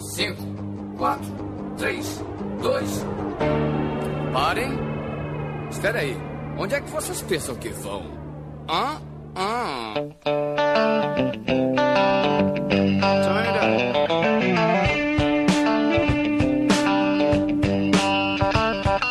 5, 4, 3, 2. Parem. Espera aí. Onde é que vocês pensam que vão? Hã? Ah.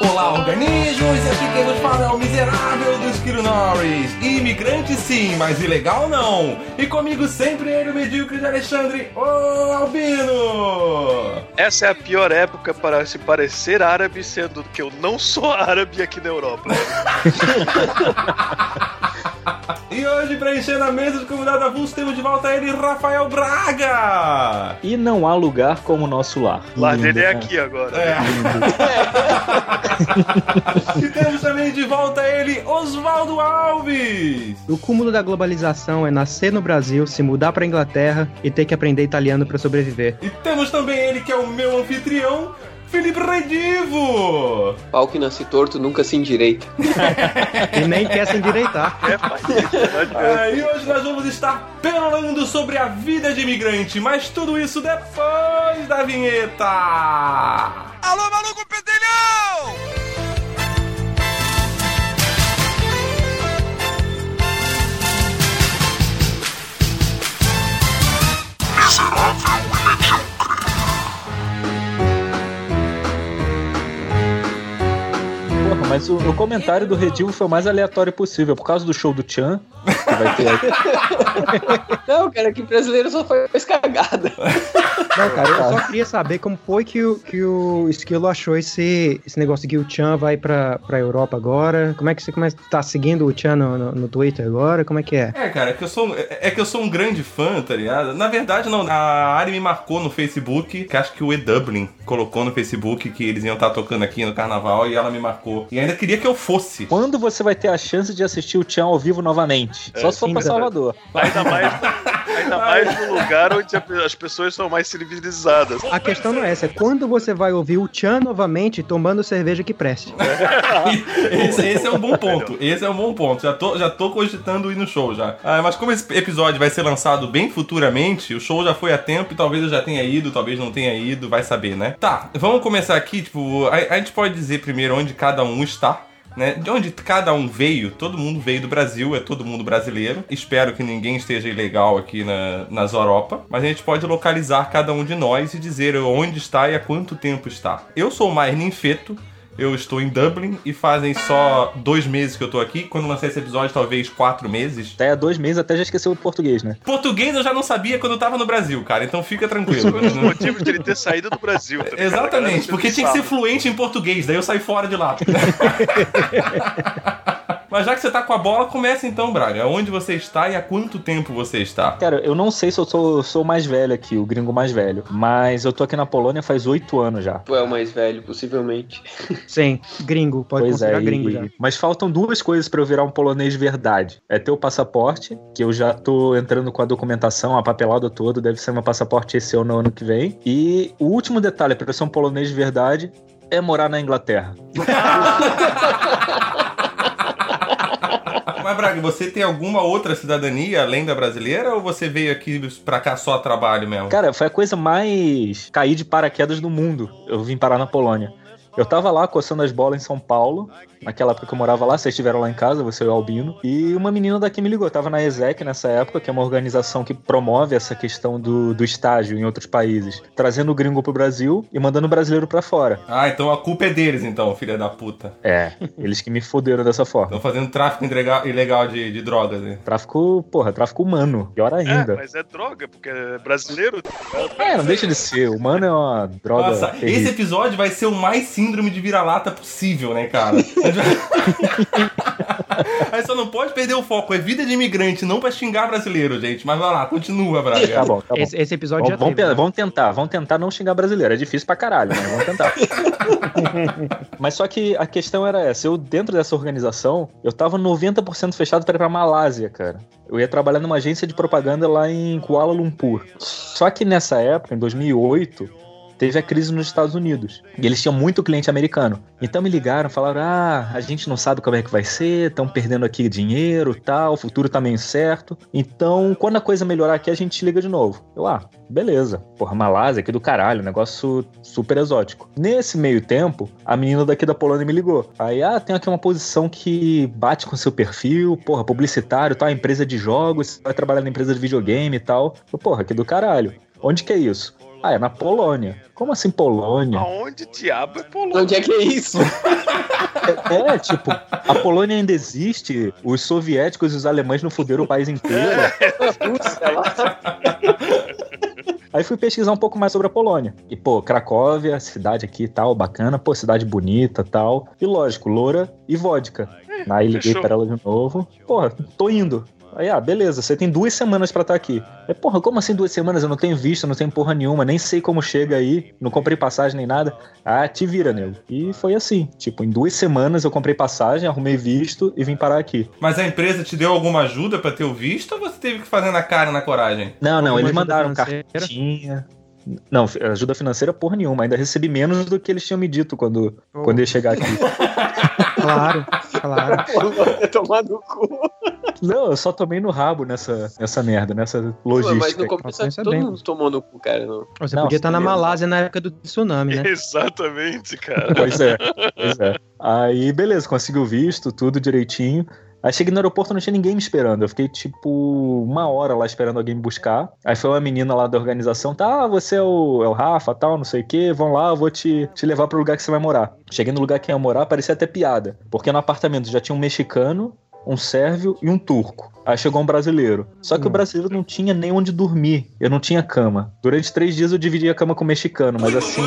Olá, organismos! Aqui quem nos fala é o miserável Esquilo Norris. Imigrante sim, mas ilegal não. E comigo sempre ele, o medíocre de Alexandre, o Albino! Essa é a pior época para se parecer árabe, sendo que eu não sou árabe aqui na Europa. E hoje, preenchendo a mesa de convidado avulso, temos de volta ele, Rafael Braga! E não há lugar como o nosso lar. Lá dele é né? aqui agora. É. e temos também de volta ele, Oswaldo Alves! O cúmulo da globalização é nascer no Brasil, se mudar pra Inglaterra e ter que aprender italiano pra sobreviver. E temos também ele, que é o meu anfitrião, Felipe Redivo! Pau que nasce torto nunca se endireita. E nem quer se endireitar. É, faz isso. Ah, e hoje nós vamos estar perolando sobre a vida de imigrante, mas tudo isso depois da vinheta! Alô, maluco pedelhão! Porra, mas o, o comentário do Redivo foi o mais aleatório possível. Por causa do show do Chan, que vai ter aqui. Não, cara, que brasileiro só faz cagada. Não, cara, eu só queria saber como foi que o, que o Esquilo achou esse, esse negócio de que o Chan vai pra, pra Europa agora. Como é que você começa, tá seguindo o Chan no, no, no Twitter agora? Como é que é? É, cara, é que, eu sou, é é que eu sou um grande fã, tá ligado? Na verdade, não. A Ari me marcou no Facebook, que acho que o E Dublin colocou no Facebook que eles iam estar tocando aqui no carnaval e ela me marcou. E ainda queria que eu fosse. Quando você vai ter a chance de assistir o Chan ao vivo novamente? Só se for sim, pra. Salvador. Ainda mais, ainda mais no lugar onde as pessoas são mais civilizadas. A questão não é essa, é quando você vai ouvir o Chan novamente tomando cerveja que preste. esse, esse é um bom ponto. Esse é um bom ponto. Já tô, já tô cogitando ir no show já. Ah, mas como esse episódio vai ser lançado bem futuramente, o show já foi a tempo e talvez eu já tenha ido, talvez não tenha ido, vai saber, né? Tá, vamos começar aqui, tipo, a, a gente pode dizer primeiro onde cada um está. Né? De onde cada um veio, todo mundo veio do Brasil, é todo mundo brasileiro. Espero que ninguém esteja ilegal aqui na, nas Europa. Mas a gente pode localizar cada um de nós e dizer onde está e há quanto tempo está. Eu sou mais ninfeto, eu estou em Dublin e fazem só dois meses que eu tô aqui. Quando lancei esse episódio, talvez quatro meses. Até há dois meses até já esqueceu o português, né? Português eu já não sabia quando eu tava no Brasil, cara, então fica tranquilo. Um dos motivos de ele ter saído do Brasil. tá? A galera Exatamente, porque tinha que ser fluente em português, daí eu saí fora de lá. Mas já que você tá com a bola, começa então, Braga. Onde você está e há quanto tempo você está? Cara, eu não sei se eu sou, sou o mais velho aqui, o gringo mais velho. Mas eu tô aqui na Polônia faz oito anos já. Tu é o mais velho, possivelmente. Sim, gringo, pode pois é, considerar e- gringo já. mas faltam duas coisas pra eu virar um polonês de verdade. É ter o passaporte, que eu já tô entrando com a documentação, a papelada toda, deve ser meu passaporte esse ano ou ano que vem. E o último detalhe pra eu ser um polonês de verdade é morar na Inglaterra. Mas, Braga, você tem alguma outra cidadania além da brasileira ou você veio aqui pra cá só a trabalho mesmo? Cara, foi a coisa mais cair de paraquedas do mundo. Eu vim parar na Polônia. Eu tava lá coçando as bolas em São Paulo, naquela época que eu morava lá, vocês estiveram lá em casa, você e o Albino, e uma menina daqui me ligou. Eu tava na ESEC nessa época, que é uma organização que promove essa questão do, do estágio em outros países, trazendo o gringo pro Brasil e mandando o brasileiro pra fora. Ah, então a culpa é deles, então, filha da puta. É, eles que me foderam dessa forma. Estão fazendo tráfico ilegal, de, de drogas, né? Tráfico, porra, tráfico humano, pior É, ainda. mas é droga, porque é brasileiro. É, não deixa de ser. Humano é uma droga. Nossa, terrível. esse episódio vai ser o mais síndrome de vira-lata possível, né, cara? Aí só não pode perder o foco. É vida de imigrante, não pra xingar brasileiro, gente. Mas vai lá, continua, Tá Braga. bom, tá bom. Esse, esse episódio Vamos, já vamos, teve. né? vamos tentar, vamos tentar não xingar brasileiro. É difícil pra caralho, mas vamos tentar. mas só que a questão era essa: eu, dentro dessa organização, eu tava 90% fechado pra ir pra Malásia, cara. Eu ia trabalhar numa agência de propaganda lá em Kuala Lumpur. Só que nessa época, em 2008, teve a crise nos Estados Unidos. E eles tinham muito cliente americano. Então me ligaram, falaram: ah, a gente não sabe como é que vai ser, estão perdendo aqui dinheiro tal, o futuro tá meio incerto. Então, quando a coisa melhorar aqui, a gente te liga de novo. Eu, ah, beleza. Porra, Malásia aqui do caralho, negócio super exótico. Nesse meio tempo, a menina daqui da Polônia me ligou. Aí, ah, tem aqui uma posição que bate com seu perfil, porra, publicitário, tá? Empresa de jogos, vai trabalhar na empresa de videogame e tal. Eu, porra, aqui do caralho. Onde que é isso? Ah, é na Polônia. Como assim Polônia? Aonde diabo é Polônia? Onde é que é isso? É, é, tipo, a Polônia ainda existe, os soviéticos e os alemães não fuderam o país inteiro. Lá. Aí fui pesquisar um pouco mais sobre a Polônia. E, pô, Cracóvia, cidade aqui e tal, bacana, pô, cidade bonita tal. E lógico, loura e vodka. Aí liguei fechou. pra ela de novo. Porra, tô indo. Aí, ah, beleza, você tem duas semanas pra estar aqui. Aí, porra, como assim duas semanas? Eu não tenho visto, não tenho porra nenhuma, nem sei como chega aí, não comprei passagem nem nada. Ah, te vira, nego. E foi assim. Tipo, em duas semanas eu comprei passagem, arrumei visto e vim parar aqui. Mas a empresa te deu alguma ajuda pra ter o visto ou você teve que fazer na cara e na coragem? Não, não, Alguma eles mandaram cartinha. Não, ajuda financeira porra nenhuma. Ainda recebi menos do que eles tinham me dito quando, quando eu ia chegar aqui. Claro, claro. Tomar no cu. Não, eu só tomei no rabo nessa, nessa merda, nessa Mas logística. no começo todo bem. mundo tomou no cu, cara. Não. Você Não, podia estar na beleza. Malásia na época do tsunami, né? Exatamente, cara. Pois é, pois é. Aí, beleza, consegui o visto, tudo direitinho. Aí cheguei no aeroporto, não tinha ninguém me esperando. Eu fiquei, tipo, uma hora lá esperando alguém me buscar. Aí foi uma menina lá da organização, tá, você é o, é o Rafa, tal, não sei o quê, vão lá, eu vou te, te levar pro lugar que você vai morar. Cheguei no lugar que ia morar, parecia até piada. Porque no apartamento já tinha um mexicano, um sérvio e um turco. Aí chegou um brasileiro. Só que o Hum. brasileiro não tinha nem onde dormir. Eu não tinha cama. Durante três dias eu dividi a cama com o mexicano, mas assim,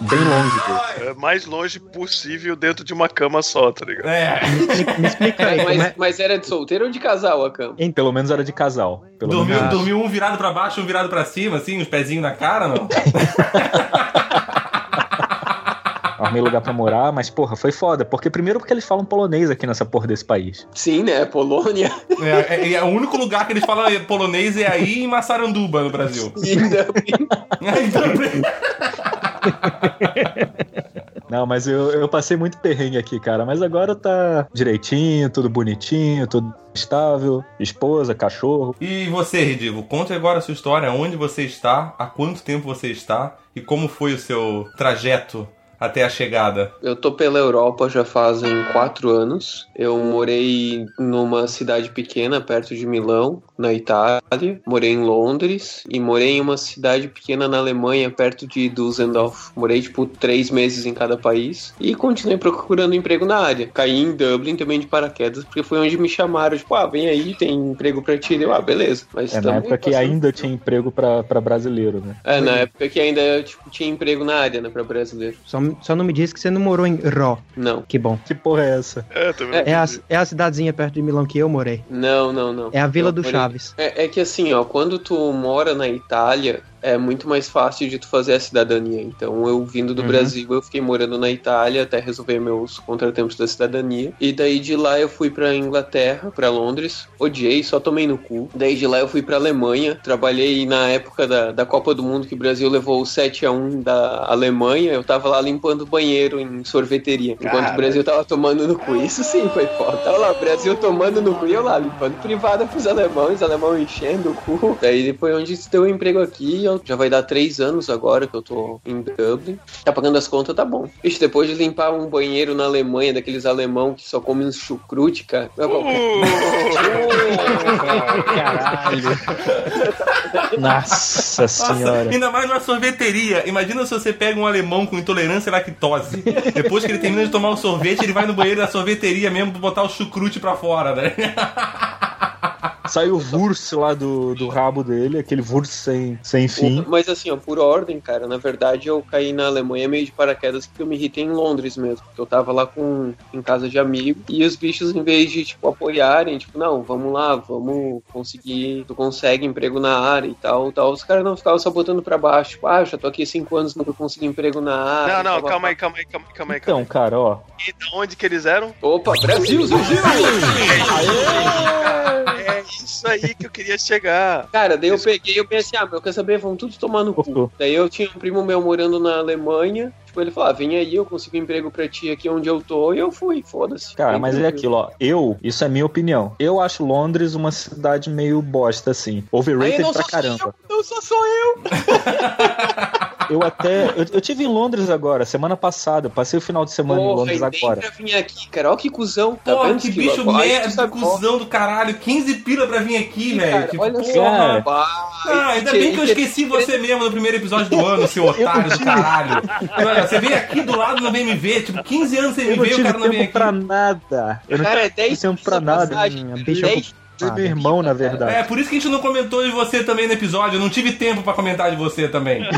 bem longe dele. É mais longe possível dentro de uma cama só, tá ligado? É, Me, me explica aí, como Mas, é... mas era de solteiro ou de casal a cama? Pelo menos era de casal. Pelo dormiu, menos. dormiu um virado pra baixo, um virado pra cima, assim, os pezinhos na cara, não? Arrumei lugar pra morar, mas porra, foi foda. Porque primeiro porque eles falam polonês aqui nessa porra desse país. Sim, né? Polônia. É, é- é o único lugar que eles falam polonês é aí em Massaranduba, no Brasil. E Dublin. Aí também. Não, mas eu, eu passei muito perrengue aqui, cara. Mas agora tá direitinho, tudo bonitinho, tudo estável. Esposa, cachorro. E você, Ridivo, conte agora a sua história, onde você está, há quanto tempo você está e como foi o seu trajeto até a chegada. Eu tô pela Europa já fazem quatro anos. Eu morei numa cidade pequena perto de Milão, na Itália. Morei em Londres e morei em uma cidade pequena na Alemanha, perto de Düsseldorf. Morei tipo três meses em cada país e continuei procurando emprego na área. Caí em Dublin também de paraquedas, porque foi onde me chamaram. Tipo, ah, vem aí, tem emprego pra ti. Eu, ah, beleza. Mas É na época que ainda tinha emprego pra, pra brasileiro, né? É, na época que ainda tipo, tinha emprego na área, né, pra brasileiro. Só, só não me diz que você não morou em Ró. Não, Que bom. Que porra é essa? É, também. É a, é a cidadezinha perto de Milão que eu morei. não, não, não. É a Vila Eu do morei- É, é que assim, ó, quando tu mora na Itália, é muito mais fácil de tu fazer a cidadania. Então, eu vindo do Uhum. Brasil, eu fiquei morando na Itália até resolver meus contratempos da cidadania. E daí de lá eu fui pra Inglaterra, pra Londres. Odiei, só tomei no cu. Daí de lá eu fui pra Alemanha. Trabalhei na época da, da Copa do Mundo que o Brasil levou o 7 a 1 da Alemanha. Eu tava lá limpando banheiro em sorveteria. Enquanto Cara. o Brasil tava tomando no cu. Isso sim foi foda. Tava lá, o Brasil tomando no cu e eu lá limpando privada pros alemães, alemão enchendo o cu. Daí depois onde deu um emprego aqui, eu- já vai dar três anos agora que eu tô em Dublin. Tá pagando as contas, tá bom. Ixi, depois de limpar um banheiro na Alemanha, daqueles alemão que só comem chucrute, cara. Eu- Caralho. Nossa Nossa, senhora. ainda mais numa sorveteria. Imagina se você pega um alemão com intolerância à lactose. Depois que ele termina de tomar o sorvete, ele vai no banheiro da sorveteria mesmo pra botar o chucrute pra fora, né? Saiu o Wurst lá do, do rabo dele, aquele Wurst sem, sem fim. Mas assim, ó, por ordem, cara, na verdade eu caí na Alemanha meio de paraquedas porque eu me irritei em Londres mesmo. Porque eu tava lá com, em casa de amigo e os bichos, em vez de, tipo, apoiarem, tipo, não, vamos lá, vamos conseguir, tu consegue emprego na área e tal, tal. Os caras não ficavam só botando pra baixo, tipo, ah, eu já tô aqui há cinco anos, nunca consegui emprego na área. Não, não, tal, calma aí, calma aí, calma aí, calma aí. Calma Então, cara, ó. aí. E de onde que eles eram? Opa, Brasil, Brasil! É isso aí que eu queria chegar. Cara, daí eu peguei e eu pensei, ah, meu, quer saber? Vamos tudo tomar no cu. Daí eu tinha um primo meu morando na Alemanha. Tipo, ele falou, ah, vem aí, eu consigo um emprego pra ti aqui onde eu tô. E eu fui, foda-se. Cara, mas é aquilo, ó. Eu, isso é minha opinião. Eu acho Londres uma cidade meio bosta, assim. Overrated pra caramba. eu, não sou só eu. Eu até. Eu, eu tive em Londres agora, semana passada. Eu passei o final de semana em Porra, Londres e nem agora. pra vir aqui, cara. Ó que cuzão. Tá Porra, vendo, que bicho tu merda, cuzão do caralho. 15 pila pra vir aqui, velho. Cara, Tipo, olha porra. só. Cara. Ah, ainda bem que eu esqueci você mesmo no primeiro episódio do ano, seu otário do caralho. Olha, você vem aqui do lado não vem me ver. Tipo, 15 anos sem me Eu não ver, o tive cara não vem tempo aqui. pra nada. Eu não Cara, é tive 10 tempo pra nada. cara, bicho 10 Foi meu irmão, na verdade. É, por isso que a gente não comentou de você também no episódio. Eu não tive tempo pra comentar de você também.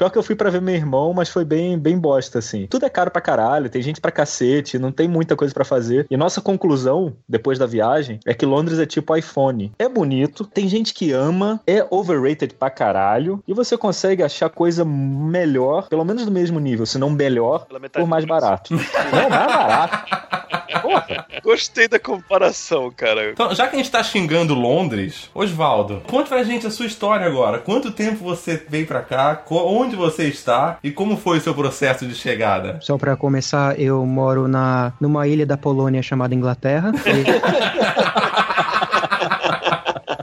Pior que eu fui pra ver meu irmão, mas foi bem, bem bosta, assim. Tudo é caro pra caralho, tem gente pra cacete, não tem muita coisa pra fazer. E nossa conclusão, depois da viagem, é que Londres é tipo iPhone. É bonito, tem gente que ama, é overrated pra caralho, e você consegue achar coisa melhor, pelo menos do mesmo nível, se não melhor, por mais barato. não, mais barato. Porra. Gostei da comparação, cara. Então, já que a gente tá xingando Londres, Osvaldo, conte pra gente a sua história agora. Quanto tempo você veio pra cá? Onde você está? E como foi o seu processo de chegada? Só pra começar, eu moro na, numa ilha da Polônia chamada Inglaterra.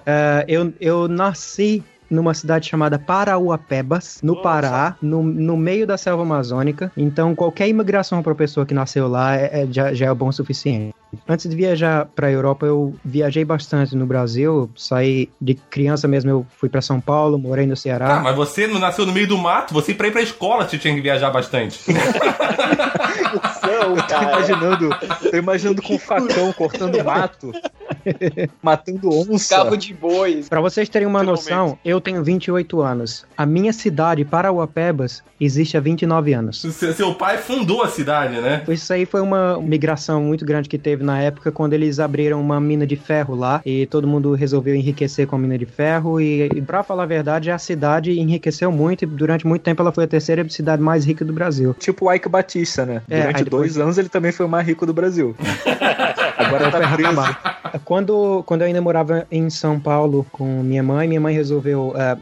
É, eu, eu nasci numa cidade chamada Parauapebas, no Nossa. Pará, no, no meio da selva amazônica. Então, qualquer imigração para pessoa que nasceu lá é, é- já, já é bom o suficiente. Antes de viajar para a Europa, eu viajei bastante no Brasil. Saí de criança mesmo, eu fui para São Paulo, morei no Ah, Ceará. mas você não nasceu no meio do mato? Você pra ir pra escola você tinha que viajar bastante. Céu, tô imaginando, tô imaginando com um facão cortando mato, matando onça. Carro de bois. Para vocês terem uma noção, eu tenho 28 anos. A minha cidade, Parauapebas, existe há 29 anos. seu, seu pai fundou a cidade, né? Isso aí foi uma migração muito grande que teve na época quando eles abriram uma mina de ferro lá e todo mundo resolveu enriquecer com a mina de ferro e, e para falar a verdade, a cidade enriqueceu muito e durante muito tempo ela foi a terceira cidade mais rica do Brasil. Tipo o Ike Batista, né? É, Durante dois anos ele também foi o mais rico do Brasil. Agora tá preso. Quando, quando eu ainda morava em São Paulo com minha mãe, minha mãe resolveu. eh,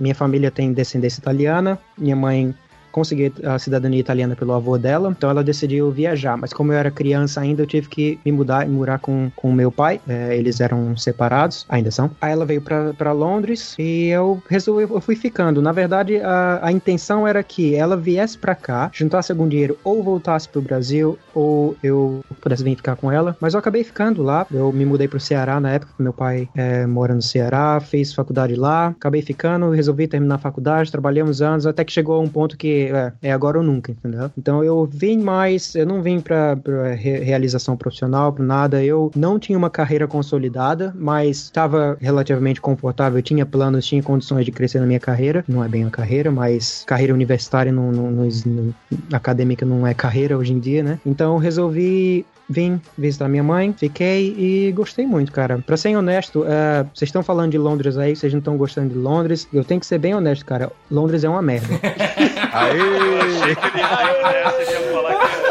minha família tem descendência italiana, minha mãe conseguiu a cidadania italiana pelo avô dela, então ela decidiu viajar. Mas como eu era criança ainda, eu tive que me mudar e morar com o meu pai. eh, eles eram separados, ainda são. Aí ela veio pra Londres e eu resolvi, eu fui ficando. Na verdade, a, a intenção era que ela viesse pra cá, juntasse algum dinheiro ou voltasse pro Brasil ou eu pudesse vir ficar com ela. Mas eu acabei ficando lá. Eu me mudei pro Ceará na época, meu pai é, mora no Ceará, fez faculdade lá. Acabei ficando, resolvi terminar a faculdade, trabalhei uns anos, até que chegou a um ponto que é, é agora ou nunca, entendeu? Então eu vim mais, eu não vim pra, pra re- realização profissional, pra nada. Eu não tinha uma carreira consolidada, mas estava relativamente confortável, tinha planos, tinha condições de crescer na minha carreira. Não é bem uma carreira, mas carreira universitária não, não, não, não- acadêmica não é carreira hoje em dia, né? Então eu resolvi Vim visitar minha mãe, fiquei e gostei muito, cara. Pra ser honesto, eh, vocês estão falando de Londres aí, vocês não estão gostando de Londres. Eu tenho que ser bem honesto, cara. Londres é uma merda. Aê! É, você ia falar que.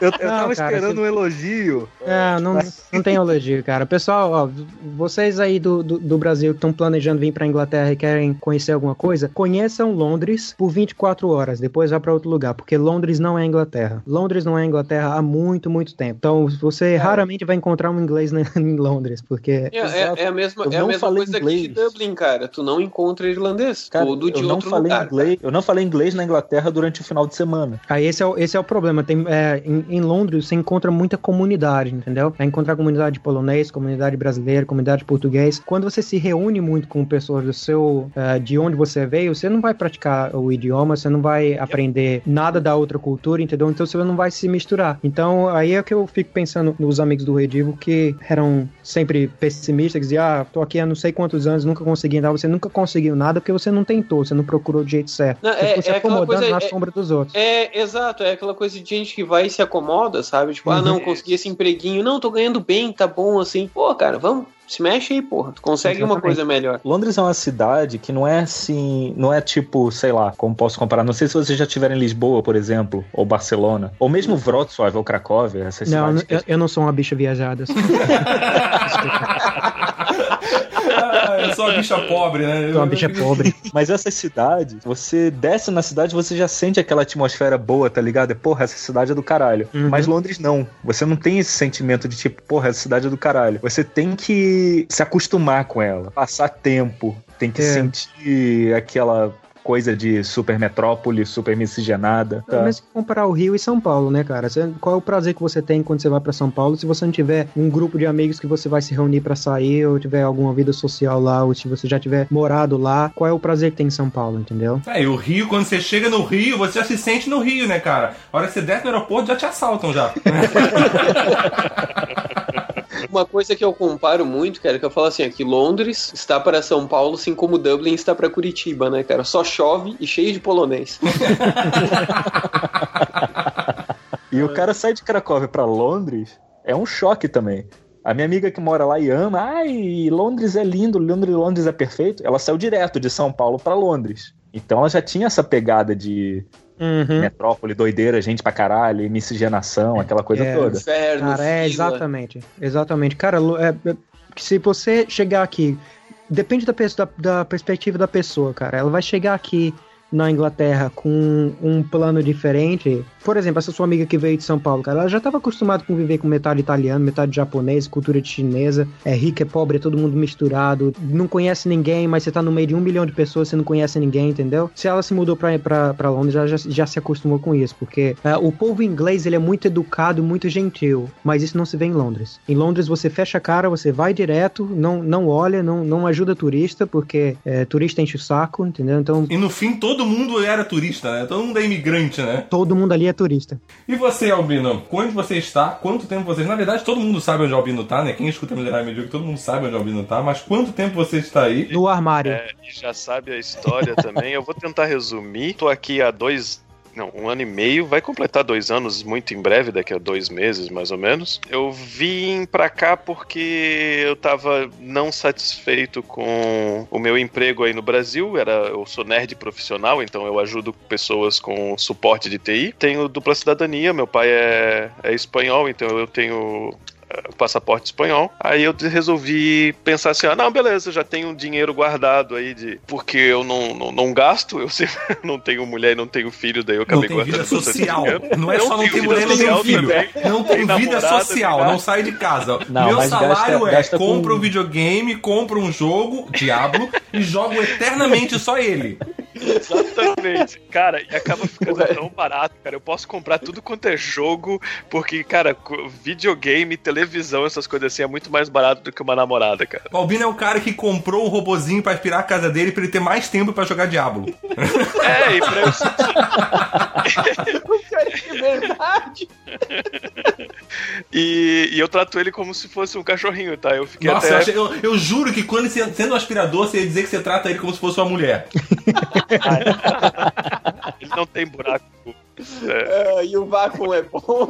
Eu, eu Não, tava cara, esperando você- um elogio. É, não, não tem elogio, cara. Pessoal, ó, vocês aí do, do, do Brasil que estão planejando vir pra Inglaterra e querem conhecer alguma coisa, conheçam Londres por 24 horas, depois vá pra outro lugar, porque Londres não é Inglaterra. Londres não é Inglaterra há muito, muito tempo. Então, você raramente vai encontrar um inglês na- em Londres, porque É, é- é a mesma, Eu é a mesma coisa aqui de inglês. Dublin, cara. Tu não encontra irlandês. Cara, tudo de eu não outro falei lugar. inglês. Eu não falei inglês na Inglaterra durante o final de semana. Aí esse é o, esse é o problema. Tem, é, em, em Londres você encontra muita comunidade, entendeu? Vai encontrar comunidade polonês, comunidade brasileira, comunidade português. Quando você se reúne muito com pessoas do seu, é, de onde você veio, você não vai praticar o idioma, você não vai aprender nada da outra cultura, entendeu? Então você não vai se misturar. Então aí é que eu fico pensando nos amigos do Redivo que eram sempre pessimistas, que diziam, ah, tô aqui há não sei quantos anos, nunca consegui nada. Você nunca conseguiu nada porque você não tentou, você não procurou do jeito certo. Não, você é- ficou se é aquela acomodando coisa- na é- sombra dos outros. É, exato, é aquela coisa de gente que vai se acomoda, sabe? Tipo, ah, não, consegui esse empreguinho, não, tô ganhando bem, tá bom, assim. Pô, cara, vamos, Se mexe aí, porra. Tu consegue uma Exatamente. coisa melhor. Londres é uma cidade que não é assim, não é tipo, sei lá, como posso comparar? Não sei se vocês já estiveram em Lisboa, por exemplo, ou Barcelona, ou mesmo Wrocław ou Cracóvia, essas Não, cidades. que- eu, eu não sou uma bicha viajada. Ah, eu sou uma bicha pobre, né? Sou uma bicha pobre. Mas essas cidades, você desce na cidade, você já sente aquela atmosfera boa, tá ligado? É, porra, essa cidade é do caralho. Uhum. Mas Londres não. Você não tem esse sentimento de tipo, porra, essa cidade é do caralho. Você tem que se acostumar com ela, passar tempo, tem que É. sentir aquela coisa de super metrópole, super miscigenada. tá? Mas comparar o Rio e São Paulo, né, cara? Você- qual é o prazer que você tem quando você vai pra São Paulo se você não tiver um grupo de amigos que você vai se reunir pra sair, ou tiver alguma vida social lá, ou se você já tiver morado lá? Qual é o prazer que tem em São Paulo, entendeu? É, e o Rio, quando você chega no Rio, você já se sente no Rio, né, cara? A hora que você desce no aeroporto, já te assaltam já. Uma coisa que eu comparo muito, cara, que eu falo assim, é que Londres está para São Paulo, assim como Dublin está para Curitiba, né, cara? Só chove e cheio de polonês. E o cara sai de Cracóvia pra Londres, é um choque também. A minha amiga que mora lá e ama, ai, Londres é lindo, Londres, Londres é perfeito. Ela saiu direto de São Paulo pra Londres. Então ela já tinha essa pegada de Uhum. metrópole, doideira, gente pra caralho, miscigenação, aquela coisa É. toda. Inferno, Cara, é fila. exatamente. Exatamente. Cara, é- é- se você chegar aqui, depende da, da, da perspectiva da pessoa, cara. Ela vai chegar aqui na Inglaterra com um plano diferente. Por exemplo, essa sua amiga que veio de São Paulo, cara, ela já estava acostumada com viver com metade italiano, metade japonês, cultura chinesa, é rico, é pobre, é todo mundo misturado, não conhece ninguém, mas você tá no meio de um milhão de pessoas, você não conhece ninguém, entendeu? Se ela se mudou pra Londres, ela já, já se acostumou com isso, porque é, o povo inglês, ele é muito educado, muito gentil, mas isso não se vê em Londres. Em Londres, você fecha a cara, você vai direto, não, não olha, não, não ajuda turista, porque é, turista enche o saco, entendeu? Então, E no fim, todo mundo era turista, né? Todo mundo é imigrante, né? todo mundo ali é turista. E você, Albino? Onde você está? Quanto tempo você... Na verdade, todo mundo sabe onde o Albino tá, né? Quem escuta Milerário Medíocre, todo mundo sabe onde o Albino tá. Mas quanto tempo você está aí? No armário. É, já sabe a história também. Eu vou tentar resumir. Tô aqui há dois. Não, um ano e meio, vai completar dois anos muito em breve, daqui a dois meses mais ou menos. Eu vim pra cá porque eu tava não satisfeito com o meu emprego aí no Brasil. Era, eu sou nerd profissional, então eu ajudo pessoas com suporte de TI. Tenho dupla cidadania, meu pai é, é espanhol, então eu tenho passaporte espanhol. Aí eu resolvi pensar assim: ah, não, beleza, já tenho um dinheiro guardado aí de. Porque eu não, não, não gasto, eu sempre não tenho mulher e não tenho filho, daí eu Não acabei tem vida guardando bastante social. Não é só não ter vida mulher e não filho. também. Não tem Nem vida namorada, social, nem não sai de casa. Não, Meu salário gasta- é gasta com- compra um videogame, compra um jogo, Diablo, e jogo eternamente só ele. Exatamente. Cara, e acaba ficando tão barato, cara. Eu posso comprar tudo quanto é jogo, porque, cara, videogame, televisão, essas coisas assim, é muito mais barato do que uma namorada, cara. O Albino é o cara que comprou um robozinho pra aspirar a casa dele pra ele ter mais tempo pra jogar Diablo. É, e pra eu sentir. Que verdade! E, e eu trato ele como se fosse um cachorrinho, tá? Eu fiquei Nossa, até. eu, achei- eu- eu juro que quando você, sendo um aspirador, você ia dizer que você trata ele como se fosse uma mulher. Ele não tem buraco. É, Ah, e o vácuo é bom.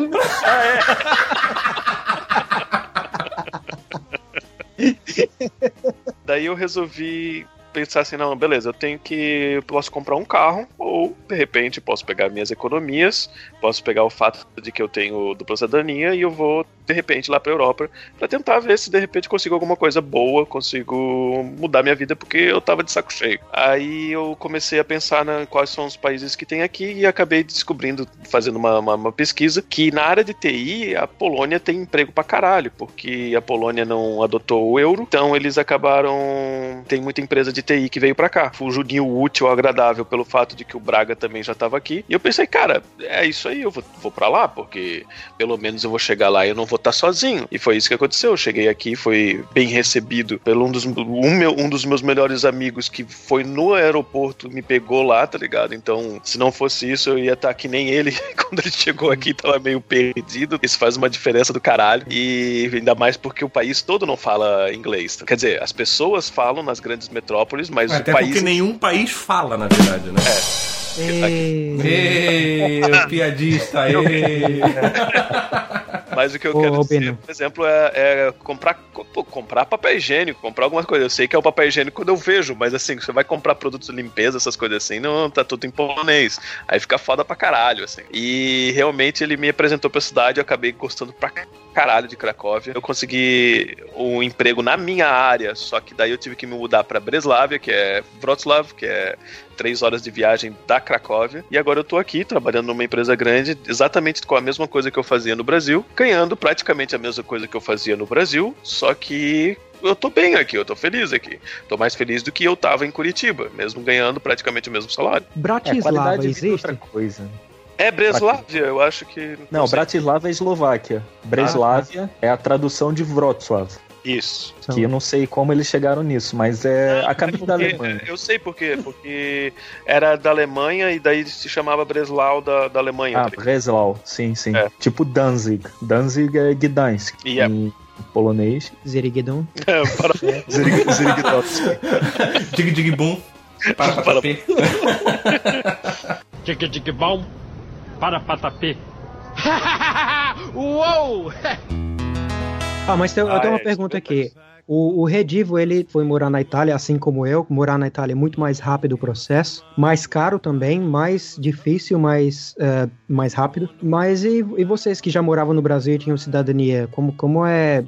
Daí eu resolvi pensar assim, não, beleza, eu tenho que. Eu posso comprar um carro, ou de repente posso pegar minhas economias, posso pegar o fato de que eu tenho dupla cidadania e eu vou, de repente, lá pra Europa pra tentar ver se de repente consigo alguma coisa boa, consigo mudar minha vida, porque eu tava de saco cheio. Aí eu comecei a pensar na quais são os países que tem aqui e acabei descobrindo, fazendo uma, uma, uma pesquisa, que na área de TI a Polônia tem emprego pra caralho, porque a Polônia não adotou o euro, então eles acabaram. Tem muita empresa de TI que veio pra cá. Foi um junho útil, agradável, pelo fato de que o Braga também já tava aqui. E eu pensei, cara, é isso aí, eu vou, vou pra lá, porque pelo menos eu vou chegar lá e eu não vou estar sozinho. E foi isso que aconteceu. Eu cheguei aqui, foi bem recebido pelo um dos, um, meu, um dos meus melhores amigos que foi no aeroporto, me pegou lá, tá ligado? Então, se não fosse isso, eu ia estar que nem ele. Quando ele chegou aqui, tava meio perdido. Isso faz uma diferença do caralho. E ainda mais porque o país todo não fala inglês. Quer dizer, as pessoas falam nas grandes metrópoles, mas Até o país. porque nenhum país fala, na verdade, né? E... Ei, piadista, ei. Mas o que eu Ô, quero dizer, Bino. por exemplo, é, é comprar, pô, comprar papel higiênico, comprar alguma coisa. Eu sei que é o papel higiênico quando eu vejo, mas assim, você vai comprar produtos de limpeza, essas coisas assim, não, tá tudo em polonês. Aí fica foda pra caralho, assim. E realmente ele me apresentou pra cidade, eu acabei gostando pra caralho de Cracóvia. Eu consegui um emprego na minha área, só que daí eu tive que me mudar pra Breslávia, que é Wrocław, que é três horas de viagem da Cracóvia. E agora eu tô aqui trabalhando numa empresa grande, exatamente com a mesma coisa que eu fazia no Brasil, ganhando praticamente a mesma coisa que eu fazia no Brasil, só que eu tô bem aqui, eu tô feliz aqui. Tô mais feliz do que eu tava em Curitiba, mesmo ganhando praticamente o mesmo salário. É, Bratislava vida é existe? outra coisa. É Breslávia, eu acho que. Não, sei. Bratislava é Eslováquia. Breslávia é a tradução de Wrocław. Isso. Que eu não sei como eles chegaram nisso, mas é a caminho da Porque- Alemanha. Eu sei por quê. Porque era da Alemanha e daí se chamava Breslau da, da Alemanha. Ah, tá? Breslau, sim, sim. É. Tipo Danzig. Danzig é Gdansk. Yep. Em polonês. Zerigedon. Para- Zrig- Zrigdowski. Dig dig boom. Para para Para- P. Tique tique bom para patapê. Uou! Ah, mas tem- eu Ah, tenho uma é, pergunta aqui. O, o Redivo, ele foi morar na Itália, assim como eu. Morar na Itália é muito mais rápido o processo. Mais caro também, mais difícil, mais, eh, mais rápido. Mas e, e vocês que já moravam no Brasil e tinham cidadania? Como, como é...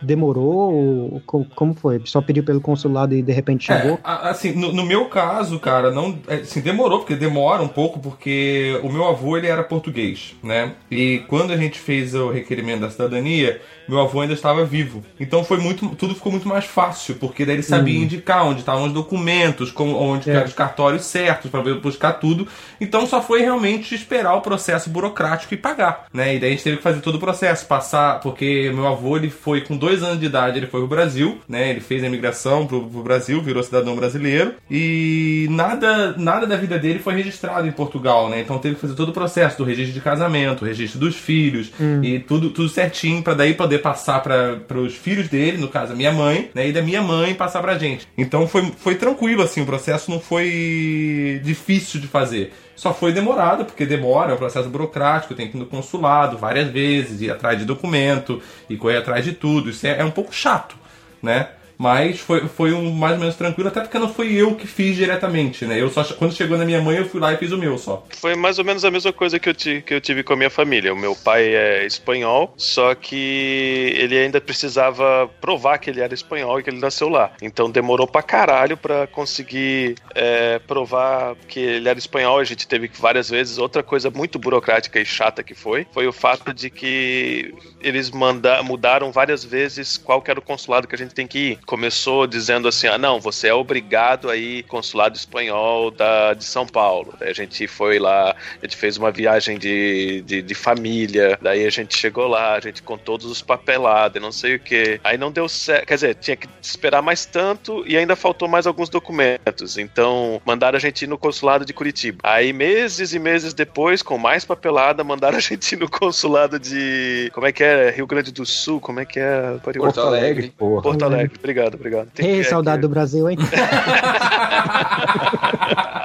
Demorou? Ou co- Como foi? Só pediu pelo consulado e de repente chegou? É, assim, no, no meu caso, cara, não, é, assim, demorou, porque demora um pouco, porque o meu avô, ele era português, né? E quando a gente fez o requerimento da cidadania, meu avô ainda estava vivo. Então foi muito, tudo ficou muito mais fácil, porque daí ele sabia indicar onde estavam os documentos, como, onde É. eram os cartórios certos para buscar tudo. Então só foi realmente esperar o processo burocrático e pagar, né? E daí a gente teve que fazer todo o processo, passar, porque meu avô, ele foi com dois anos de idade, ele foi pro Brasil, né? Ele fez a imigração pro, pro Brasil, virou cidadão brasileiro e nada, nada da vida dele foi registrado em Portugal, né? Então teve que fazer todo o processo do registro de casamento, registro dos filhos e tudo, tudo certinho para daí poder passar para os filhos dele, no caso a minha mãe, né? E da minha mãe passar pra gente. Então foi, foi tranquilo assim, o processo não foi difícil de fazer. Só foi demorado, porque demora, é um processo burocrático, tem que ir no consulado várias vezes, ir atrás de documento e correr atrás de tudo. Isso é, é um pouco chato, né? Mas foi, foi um mais ou menos tranquilo, até porque não foi eu que fiz diretamente, né? Eu só quando chegou na minha mãe, eu fui lá e fiz o meu só. Foi mais ou menos a mesma coisa que eu, ti- que eu tive com a minha família. O meu pai é espanhol, só que ele ainda precisava provar que ele era espanhol e que ele nasceu lá. Então demorou pra caralho pra conseguir é, provar que ele era espanhol. A gente teve várias vezes. Outra coisa muito burocrática e chata que foi, foi o fato de que eles manda, mudaram várias vezes qual que era o consulado que a gente tem que ir. Começou dizendo assim, ah não, você é obrigado a ir consulado espanhol da, de São Paulo. Daí a gente foi lá, a gente fez uma viagem de, de, de família, daí a gente chegou lá, a gente com todos os papelados e não sei o que. Aí não deu certo, quer dizer, tinha que esperar mais tanto e ainda faltou mais alguns documentos. Então mandaram a gente ir no consulado de Curitiba. Aí meses e meses depois, com mais papelada, mandaram a gente ir no consulado de. Como é que é? Rio Grande do Sul? Como é que é? Porto Porto Alegre, Alegre. porra. Porto Alegre, obrigado, obrigado. Tem Ei, saudade do Brasil, hein?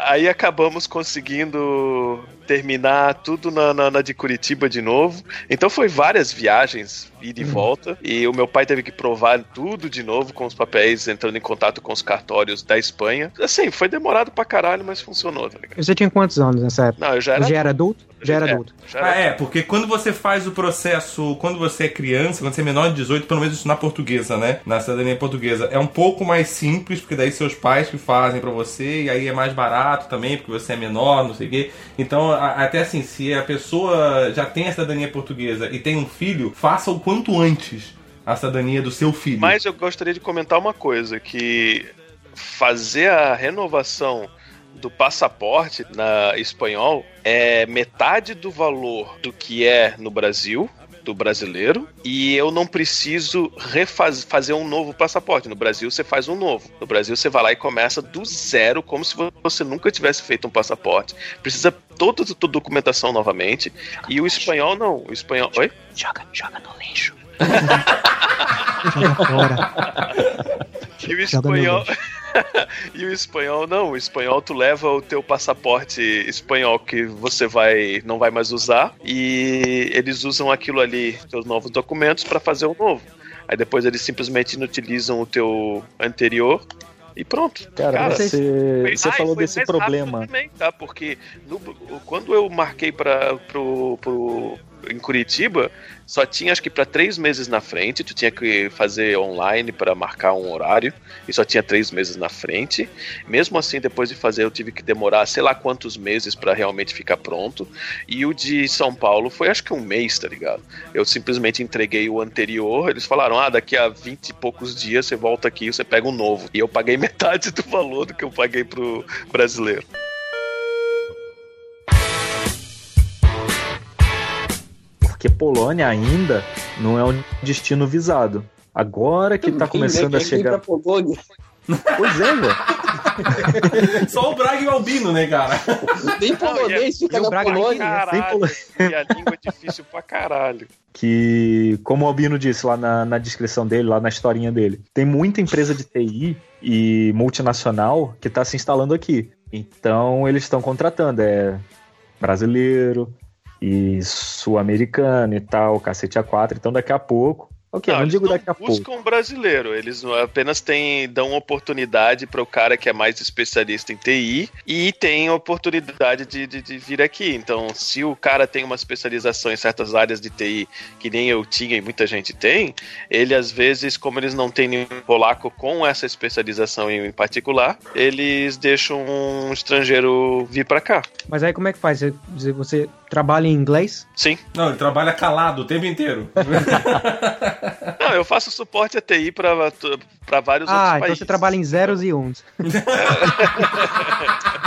Aí acabamos conseguindo terminar tudo na, na- na de Curitiba de novo. Então foi várias viagens, ida e volta. E o meu pai teve que provar tudo de novo com os papéis, entrando em contato com os cartórios da Espanha. Assim, foi demorado pra caralho, mas funcionou, tá ligado? Você tinha quantos anos nessa época? Não, eu já era. Já era adulto? Já era É, adulto. já era Ah, é, porque quando você faz o processo, quando você é criança, quando você é menor de 18, pelo menos isso na portuguesa, né? Na cidadania portuguesa, é um pouco mais simples, porque daí seus pais que fazem pra você, e aí é mais barato também, porque você é menor, não sei o quê. Então, a- até assim, se a pessoa já tem a cidadania portuguesa e tem um filho, faça o quanto antes a cidadania do seu filho. Mas eu gostaria de comentar uma coisa, que fazer a renovação do passaporte na espanhol é metade do valor do que é no Brasil, do brasileiro, e eu não preciso refaz- fazer um novo passaporte. No Brasil você faz um novo. No Brasil você vai lá e começa do zero, como se você nunca tivesse feito um passaporte. Precisa toda a documentação novamente. E o espanhol não. O espanhol. Oi? Joga, joga no lixo. joga fora. E o Joga no espanhol. e o espanhol não, o espanhol tu leva o teu passaporte espanhol que você vai não vai mais usar e eles usam aquilo ali, teus novos documentos para fazer um novo. Aí depois eles simplesmente inutilizam o teu anterior e pronto. Cara, Cara, você, Foi- você ah, falou desse problema. Também, tá? Porque no- quando eu marquei para pro, pro em Curitiba, só tinha acho que para três meses na frente. Tu tinha que fazer online para marcar um horário e só tinha três meses na frente. Mesmo assim, depois de fazer, eu tive que demorar sei lá quantos meses para realmente ficar pronto. E o de São Paulo foi acho que um mês, tá ligado? Eu simplesmente entreguei o anterior. Eles falaram: ah, daqui a 20 e poucos dias você volta aqui e você pega um novo. E eu paguei metade do valor do que eu paguei pro brasileiro. Porque Polônia ainda não é um destino visado. Agora que tá começando a chegar. pra Polônia. Pois é, velho. Só o Braga e o Albino, né, cara? Nem polonês fica e o na Braga Polônia. Caralho, e a língua é difícil pra caralho. que, como o Albino disse lá na, na descrição dele, lá na historinha dele, tem muita empresa de TI e multinacional que está se instalando aqui. Então eles estão contratando, é brasileiro e sul-americano e tal, cacete A4. Então daqui a pouco. Ok, não, eles digo daqui a pouco. buscam um brasileiro, eles não- apenas têm, dão oportunidade para o cara que é mais especialista em TI e tem oportunidade de, de, de vir aqui. Então, se o cara tem uma especialização em certas áreas de TI que nem eu tinha e muita gente tem, ele às vezes, como eles não têm nenhum polaco com essa especialização em particular, eles deixam um estrangeiro vir para cá. Mas aí como é que faz? Você trabalha em inglês? Sim. Não, ele trabalha calado o tempo inteiro. Não, eu faço suporte a TI para vários Ah, outros então países. você trabalha em zeros e uns.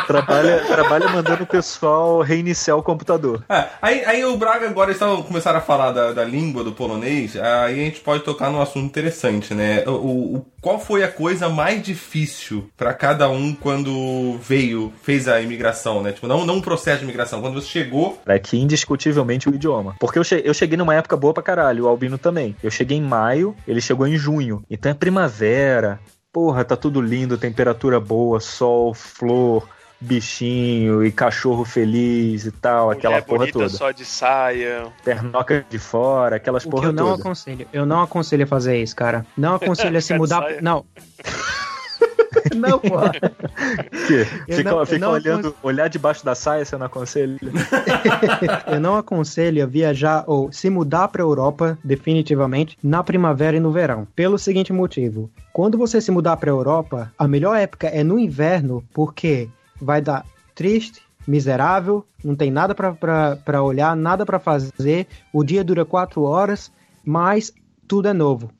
Trabalha, trabalha mandando o pessoal reiniciar o computador. É, aí, aí o Braga agora eles começaram a falar da, da língua do polonês, aí a gente pode tocar num assunto interessante, né? O, o- qual foi a coisa mais difícil pra cada um quando veio, fez a imigração, né? Tipo, não, não um processo de imigração, quando você chegou. É que indiscutivelmente o idioma. Porque eu, che- eu cheguei numa época boa pra caralho, o Albino também. Eu cheguei em maio, ele chegou em junho. Então é primavera. Porra, tá tudo lindo, temperatura boa, sol, flor, bichinho e cachorro feliz e tal, aquela Mulher porra bonita toda. só de saia. Pernoca de fora, aquelas O que porra eu não toda. aconselho. Eu não aconselho a fazer isso, cara. Não aconselho a se mudar. Não. não, porra. Que? Fica, não- fica olhando, olhar debaixo da saia, você não aconselha? Eu não aconselho a viajar ou se mudar para Europa definitivamente na primavera e no verão. Pelo seguinte motivo: quando você se mudar para Europa, a melhor época é no inverno, porque vai dar triste, miserável, não tem nada para olhar, nada para fazer. O dia dura quatro horas, mas tudo é novo,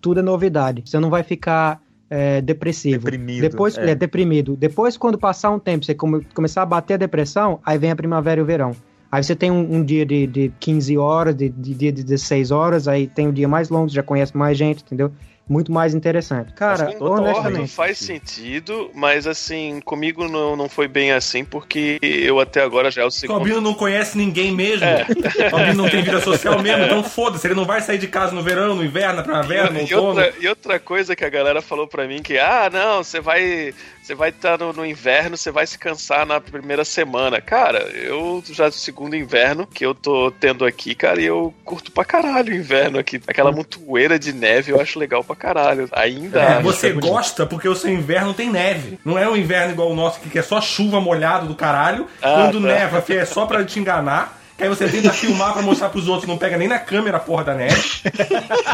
tudo é novidade. Você não vai ficar é, depressivo. Deprimido, Depois é. é. deprimido. Depois, quando passar um tempo, você come- começar a bater a depressão, aí vem a primavera e o verão. Aí você tem um, um dia de, de 15 horas, de, de dia de 16 horas, aí tem o dia mais longo, você já conhece mais gente, entendeu? Muito mais interessante. Cara, concordo, honestamente. faz sentido, mas assim, comigo não, não foi bem assim, porque eu até agora já é o O segundo. Albino não conhece ninguém mesmo. O Albino não tem vida social mesmo, então foda-se, ele não vai sair de casa no verão, no inverno, na primavera, no E, e outono. outra, e outra coisa que a galera falou pra mim que, ah, não, você vai. Você vai estar no, no inverno, você vai se cansar na primeira semana. Cara, eu já segundo inverno que eu tô tendo aqui, cara, e eu curto pra caralho o inverno aqui. Aquela montoeira de neve eu acho legal pra caralho. Ainda É, você gosta porque o seu inverno tem neve. Não é um inverno igual o nosso que é só chuva molhado do caralho. Ah, Quando tá. neva, é só pra te enganar. Que aí você tenta filmar pra mostrar pros outros, não pega nem na câmera a porra da neve.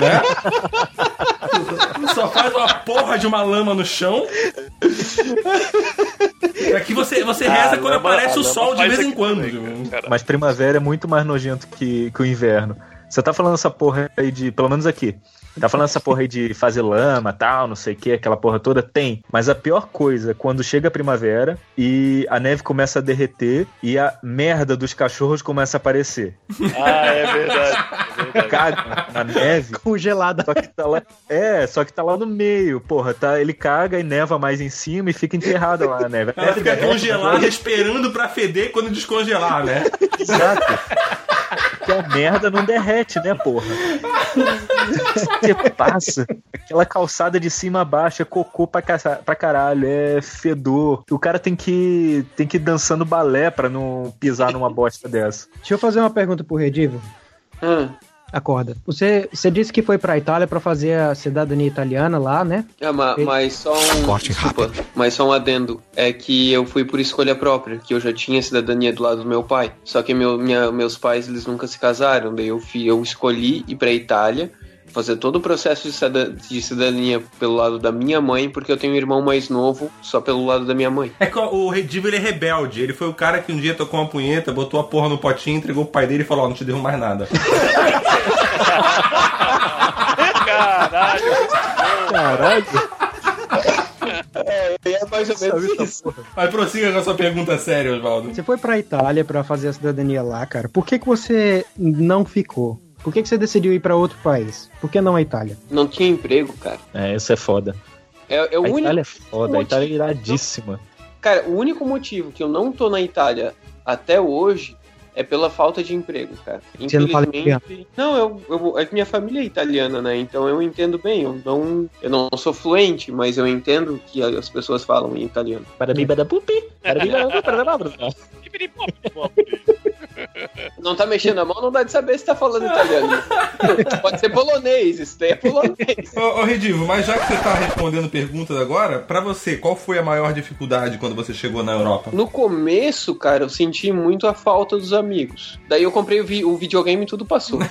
né? Só faz uma porra de uma lama no chão. E aqui você, você reza Ah, quando lama- aparece o sol de vez em quando. cara. Mas primavera é muito mais nojento que, que o inverno. Você tá falando essa porra aí de. Pelo menos aqui. Tá falando essa porra aí de fazer lama, tal, não sei o que, aquela porra toda? Tem. Mas a pior coisa é quando chega a primavera e a neve começa a derreter e a merda dos cachorros começa a aparecer. Ah, é verdade. É verdade. Caga na neve. Congelada. Só que tá lá. É, só que tá lá no meio. Porra, tá, ele caga e neva mais em cima e fica enterrada lá na neve. Ela fica derrete, congelada esperando pra feder quando descongelar, né? Exato. Que a merda não derrete, né, porra? Você passa, aquela calçada de cima a baixo, é cocô pra, caça- pra caralho, é fedor. O cara tem que, tem que ir dançando balé pra não pisar numa bosta dessa. Deixa eu fazer uma pergunta pro Redivo. Ah, Acorda. Você, você disse que foi pra Itália pra fazer a cidadania italiana lá, né? é, ma- mas só um. Desculpa, mas só um adendo. É que eu fui por escolha própria, que eu já tinha cidadania do lado do meu pai. Só que meu, minha- meus pais eles nunca se casaram. Daí eu, fui, eu escolhi ir pra Itália, fazer todo o processo de cida- de cidadania pelo lado da minha mãe, porque eu tenho um irmão mais novo só pelo lado da minha mãe. É que o Redivo ele é rebelde. Ele foi o cara que um dia tocou uma punheta, botou a porra no potinho, entregou pro pai dele e falou: Ó, não te devo mais nada. Caralho. Caralho. É mais ou menos isso. Mas prossiga com a sua pergunta séria, Oswaldo. Você foi pra Itália pra fazer a cidadania lá, cara. Por que, que você não ficou? Por que, que você decidiu ir pra outro país? Por que não a Itália? Não tinha emprego, cara. É, isso é foda. É, é o A único. Itália é foda, a Itália é iradíssima. Cara, o único motivo que eu não tô na Itália até hoje é pela falta de emprego, cara. Você não fala Infelizmente. Não, eu, eu, a minha família é italiana, né? Então eu entendo bem. Eu não, eu não sou fluente, mas eu entendo que as pessoas falam em italiano. Para mim, para pupi. Para para para Não tá mexendo a mão, não dá de saber se tá falando italiano. Pode ser polonês, isso daí é polonês. Ô, ô Redivo, mas já que você tá respondendo perguntas agora, pra você, qual foi a maior dificuldade quando você chegou na Europa? No começo, cara, eu senti muito a falta dos amigos. Daí eu comprei o, vi- o videogame e tudo passou.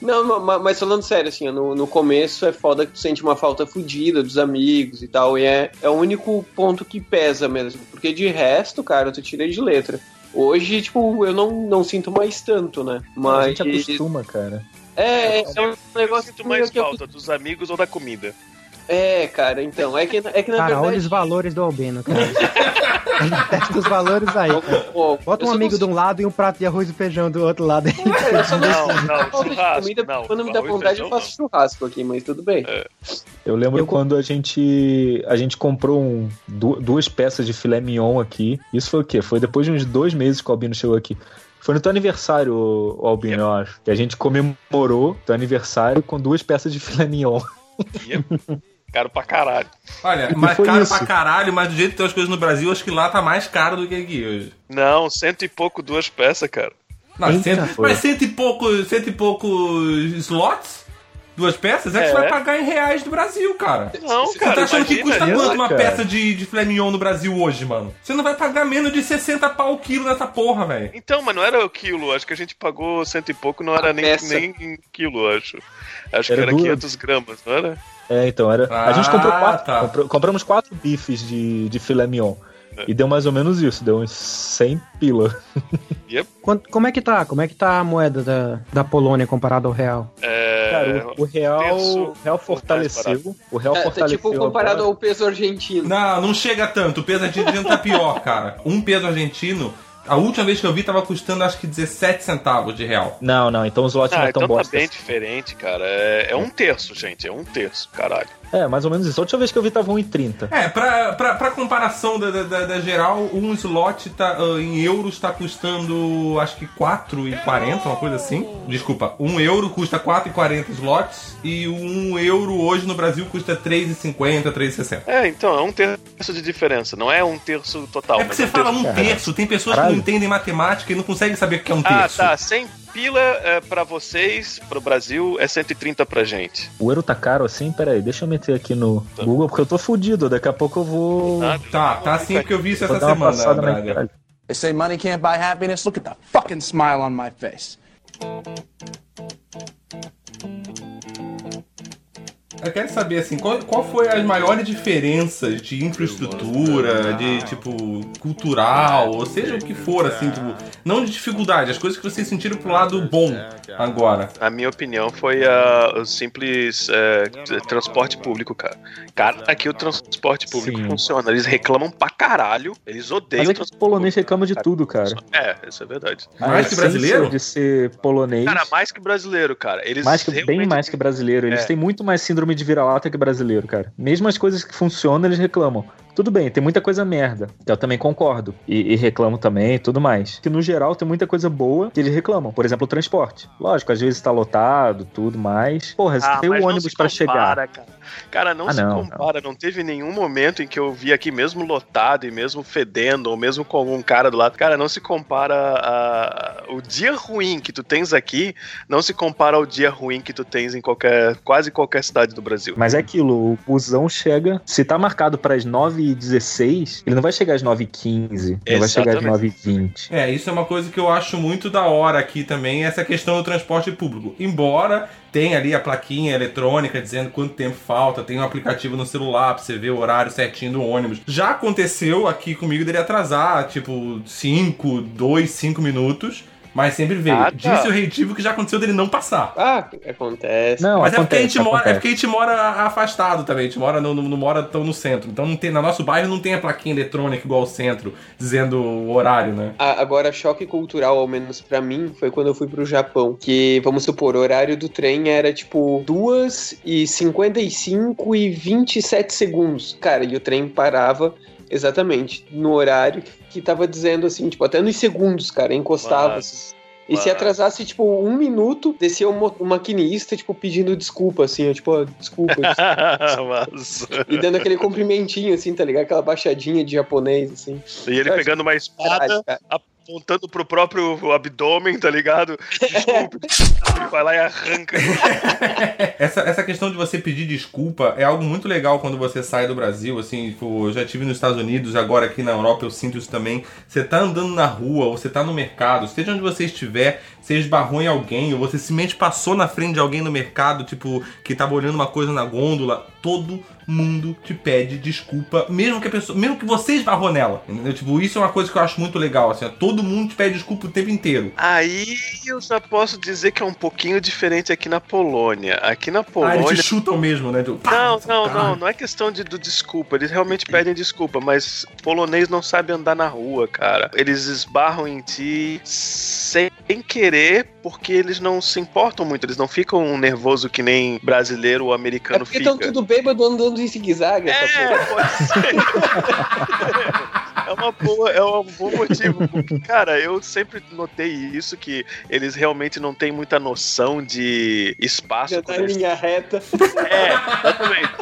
Não, ma- ma- mas falando sério, assim, no, no começo é foda que tu sente uma falta fodida dos amigos e tal, e é, é o único ponto que pesa mesmo. Porque de resto, cara, tu tirei de letra. Hoje, tipo, eu não, não sinto mais tanto, né? A Mas. gente acostuma, cara. É, é um Eu negócio sinto mais que eu- falta dos amigos ou da comida. É, cara, então. É que, é que na Cara, olha verdade. os valores do Albino, cara. Testa os valores aí, cara. Bota um amigo de não- um lado e um prato de arroz e feijão do outro lado. aí. Não, não, de churrasco. comida, Não, quando me dá vontade, eu faço churrasco aqui, mas tudo bem. Eu lembro Eu- quando a gente a gente comprou um, du- duas peças de filé mignon aqui. Isso foi o quê? Foi depois de uns dois meses que o Albino chegou aqui. Foi no teu aniversário, Albino, eu acho. Que a gente comemorou teu aniversário com duas peças de filé mignon. não. Caro pra caralho. Olha, mais caro isso? pra caralho, mas do jeito que tem as coisas no Brasil, acho que lá tá mais caro do que aqui hoje. Não, cento e pouco duas peças, cara. Não, cento, mas cento e pouco, cento e poucos slots? Duas peças? É que É. você vai pagar em reais do Brasil, cara. Não, Você cara, tá achando que custa eu- quanto uma cara. peça de, de filé mignon no Brasil hoje, mano? Você não vai pagar menos de 60 pau o quilo nessa porra, velho. Então, mas não era o quilo, acho que a gente pagou cento e pouco, não era A nem, nem em quilo, acho. Acho Era que era duas. 500 gramas, não era? É, então, era. a Ah, gente comprou quatro. tá. comprou- compramos quatro bifes de, de filé mignon. É. E deu mais ou menos isso, deu uns 100 pila. Quanto- Como é que tá? Como é que tá a moeda da, da Polônia comparada ao real? É, Cara, o, o real, o real fortaleceu. O real É, tá fortaleceu. tipo comparado agora. ao peso argentino. Não, não chega tanto. O peso argentino tá pior, cara. Um peso argentino, a última vez que eu vi tava custando acho que 17 centavos de real. Não, não, então os lotes Ah, não estão então tá bosta. bem diferente, cara. É, é um terço, gente. É um terço, caralho. É, mais ou menos isso. A última vez que eu vi tava 1,30. É, pra, pra, pra comparação da, da, da- geral, um slot tá, ah, em euros tá custando acho que 4,40, uma coisa assim. Desculpa, um euro custa 4,40 slots e um euro hoje no Brasil custa 3,50, 3,60. É, então, é um terço de diferença. Não é um terço total. É porque mas você um fala terço. um terço, tem pessoas que Caralho. não entendem matemática e não conseguem saber o que é um Ah, terço. tá. 100 pila é, pra vocês, pro Brasil, é 130 pra gente. O euro tá caro assim? Pera aí, deixa eu meter aqui no Google, porque eu tô fudido. Daqui a pouco eu vou. Tá, Tá, tá assim porque eu vi isso essa semana, Braga. They say money can't buy happiness. Look at the fucking smile on my face. Eu quero saber, assim, qual, qual foi as maiores diferenças de infraestrutura, de, tipo, cultural, ou seja o que for, assim, tipo, não de dificuldade, as coisas que vocês sentiram pro lado bom agora. A minha opinião foi ah, o simples t- transporte público, cara. Cara, aqui o transporte público Sim. funciona. Eles reclamam pra caralho. Eles odeiam Mas é que o transporte polonês público. reclama de tudo, cara. É, isso é verdade. Mais que brasileiro? De ser polonês. Cara, mais que brasileiro, cara. Eles mais que, bem mais que brasileiro. Eles É. têm muito mais síndrome de vira-lata que brasileiro, cara. Mesmo as coisas que funcionam, eles reclamam. Tudo bem, tem muita coisa merda, eu também concordo. E, e reclamo também e tudo mais. Que no geral tem muita coisa boa que eles reclamam. Por exemplo, o transporte. Lógico, às vezes tá lotado, tudo mais. Porra, Ah, tem mas um não ônibus compara, chegar. Cara, Cara, não Ah, se não, compara. Não. teve nenhum momento em que eu vi aqui, mesmo lotado e mesmo fedendo, ou mesmo com algum cara do lado. Cara, não se compara a... o dia ruim que tu tens aqui, não se compara ao dia ruim que tu tens em qualquer, quase qualquer cidade do Brasil. Mas é aquilo, o busão chega. Se tá marcado pras 9h16, ele não vai chegar às 9h15, ele vai chegar às Exatamente. 9h20. É, isso é uma coisa que eu acho muito da hora aqui também, essa questão do transporte público. Embora tenha ali a plaquinha eletrônica dizendo quanto tempo falta, tem um aplicativo no celular pra você ver o horário certinho do ônibus. Já aconteceu aqui comigo dele atrasar, tipo, 5, 2, 5 minutos. Mas sempre veio. Ah, tá. Disse o reitivo que já aconteceu dele não passar. Ah, acontece. Não, Mas é porque, a acontece, gente mora, é acontece. porque a gente mora afastado também. A gente mora no, no- não mora tão no centro. Então não tem, no nosso bairro não tem a plaquinha eletrônica igual o centro, dizendo o horário, né? A- Agora, choque cultural, ao menos pra mim, foi quando eu fui pro Japão. Que, vamos supor, o horário do trem era tipo 2 e 55 e 27 segundos. Cara, e o trem parava exatamente no horário que, tava dizendo assim, tipo, até nos segundos, cara, encostava. Mas- E se atrasasse, tipo, um minuto, descia um maquinista, tipo, pedindo desculpa, assim, ó, tipo, ó, desculpa. Mas- e dando aquele cumprimentinho, assim, tá ligado? Aquela baixadinha de japonês, assim. E ele Eu pegando uma espada, Caralho, cara. Apontando pro próprio abdômen, tá ligado? Desculpe. ele vai lá e arranca. Essa, essa questão de você pedir desculpa é algo muito legal quando você sai do Brasil, assim, tipo, eu já tive nos Estados Unidos, agora aqui na Europa eu sinto isso também. Você tá andando na rua, ou você tá no mercado, seja onde você estiver, você esbarrou em alguém, ou você simplesmente passou na frente de alguém no mercado, tipo, que tava olhando uma coisa na gôndola, todo mundo te pede desculpa, mesmo que a pessoa, mesmo que você esbarrou nela, entendeu? Tipo, isso é uma coisa que eu acho muito legal, assim, ó, todo mundo te pede desculpa o tempo inteiro. Aí eu já posso dizer que é um pouquinho diferente aqui na Polônia. Aqui na Ah, Polônia. eles te chutam mesmo, né? Tipo, pá, Não, não, não, não é questão de do desculpa. Eles realmente pedem desculpa, mas polonês não sabe andar na rua, cara. Eles esbarram em ti sem querer, porque eles não se importam muito. Eles não ficam nervoso que nem brasileiro ou É americano porque fica. estão tudo bêbado andando em zigue-zague. É, pode ser. É uma boa, é um bom motivo. Porque, cara, eu sempre notei isso, que eles realmente não têm muita noção de espaço. Já tá em linha reta. É, exatamente.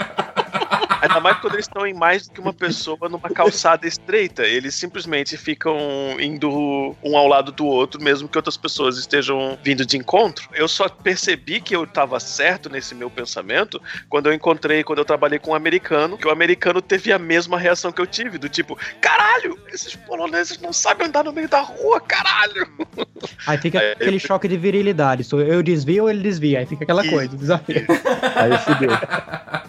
Ainda mais quando eles estão em mais do que uma pessoa numa calçada estreita. Eles simplesmente ficam indo um ao lado do outro, mesmo que outras pessoas estejam vindo de encontro. Eu só percebi que eu estava certo nesse meu pensamento quando eu encontrei, quando eu trabalhei com um americano, que o americano teve a mesma reação que eu tive, do tipo, caralho, esses poloneses não sabem andar no meio da rua, caralho! Aí fica Aí- aquele choque de virilidade. Sou eu desvio ou ele desvia. Aí fica aquela Isso. coisa, desafio. Aí fudeu.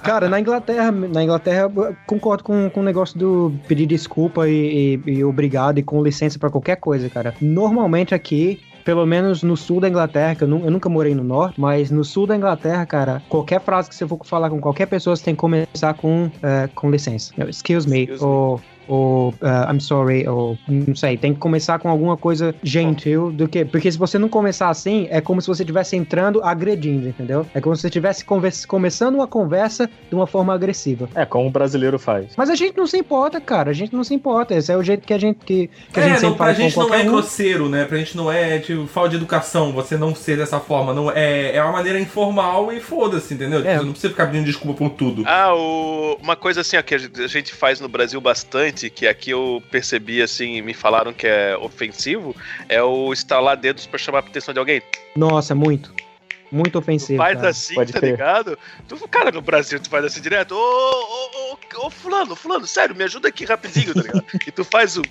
Cara, na Inglaterra, na Inglaterra, eu concordo com, com o negócio do pedir desculpa e, e- e obrigado e com licença pra qualquer coisa, cara. Normalmente aqui. Pelo menos no sul da Inglaterra, que eu, nu- eu nunca morei no norte, mas no sul da Inglaterra, cara, qualquer frase que você for falar com qualquer pessoa, você tem que começar com, eh, com licença. Excuse me, Excuse me. Ou, ou eh, I'm sorry, ou não sei, tem que começar com alguma coisa gentil do que. Porque se você não começar assim, é como se você estivesse entrando agredindo, entendeu? É como se você estivesse convers- começando uma conversa de uma forma agressiva. É, como o brasileiro faz. Mas a gente não se importa, cara. A gente não se importa. Esse é o jeito que a gente que, que a é, gente não, sempre pra gente com não é um. grosseiro, né? Pra gente não é, tipo, falta de educação, você não ser dessa forma. Não, é, é uma maneira informal e foda-se, entendeu? É. Você não precisa ficar pedindo desculpa por tudo. Ah, o... uma coisa assim ó, que a a gente faz no Brasil bastante, que aqui eu percebi assim, me falaram que é ofensivo, é o estalar dedos pra chamar a atenção de alguém. Nossa, muito. Muito Tu ofensivo. faz cara. assim, Pode tá crer. ligado? Tu, cara, no Brasil tu faz assim direto, ô, ô, ô, ô, fulano, fulano, sério, me ajuda aqui rapidinho, tá ligado? e tu faz o.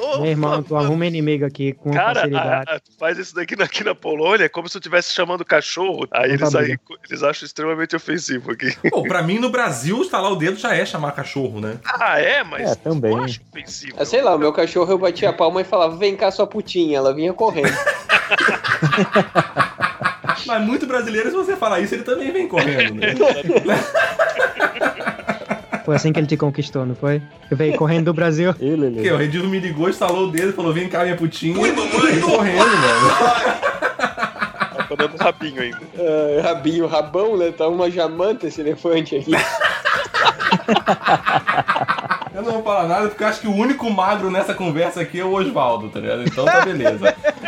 Ô, Meu irmão, tu arruma inimigo aqui com Cara, facilidade. a- a- tu faz isso daqui na- aqui na Polônia, é como se tu estivesse chamando cachorro. Aí eles, aí, eles acham extremamente ofensivo aqui. Pô, pra mim no Brasil, estalar o dedo já é chamar cachorro, né? Ah, é? Mas É, também. eu acho ofensivo. Ah, sei lá, o meu cachorro eu batia a palma e falava, vem cá sua putinha. Ela vinha correndo. Mas muito brasileiro, se você falar isso, ele também vem correndo, né? Foi assim que ele te conquistou, não foi? Eu veio correndo do Brasil. Ele, ele. Porque o Redivo me ligou, estalou o dedo, falou: vem cá, minha putinha. e veio correndo, mano. Tá dando rabinho ainda. Ah, rabinho, rabão, né? Tá uma jamanta esse elefante aqui. Eu não vou falar nada porque eu acho que o único magro nessa conversa aqui é o Oswaldo, tá ligado? Então tá beleza.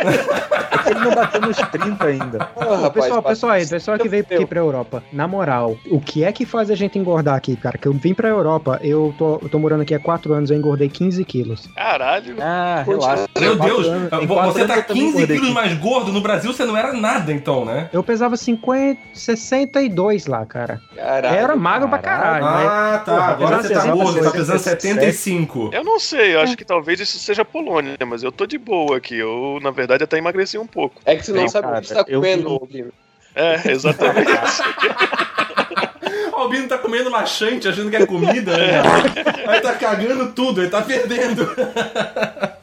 Ele não bateu nos 30 ainda. Ô, pessoal, pessoal aí, pessoal que veio aqui pra Europa, na moral, o que é que faz a gente engordar aqui, cara? Que eu vim pra Europa, eu tô, eu tô morando aqui há 4 anos, eu engordei 15 quilos. Caralho. Ah, relaxa. Meu Deus, anos- você tá eu também 15 engordei quilos mais gordo. No Brasil você não era nada, então, né? Eu pesava 50, 62 lá, cara. Caralho. Era magro pra caralho, né? Ah, tá. Agora você tá 60, gordo, tá pesando 77. 75. Eu não sei, eu acho que talvez isso seja Polônia, mas eu tô de boa aqui. Eu, na verdade, até emagreci um pouco. É que você não Não, sabe o cara, que você tá eu comendo, Albino. É, exatamente. O Albino tá comendo laxante, achando que é comida, né? Aí tá cagando tudo, ele tá perdendo.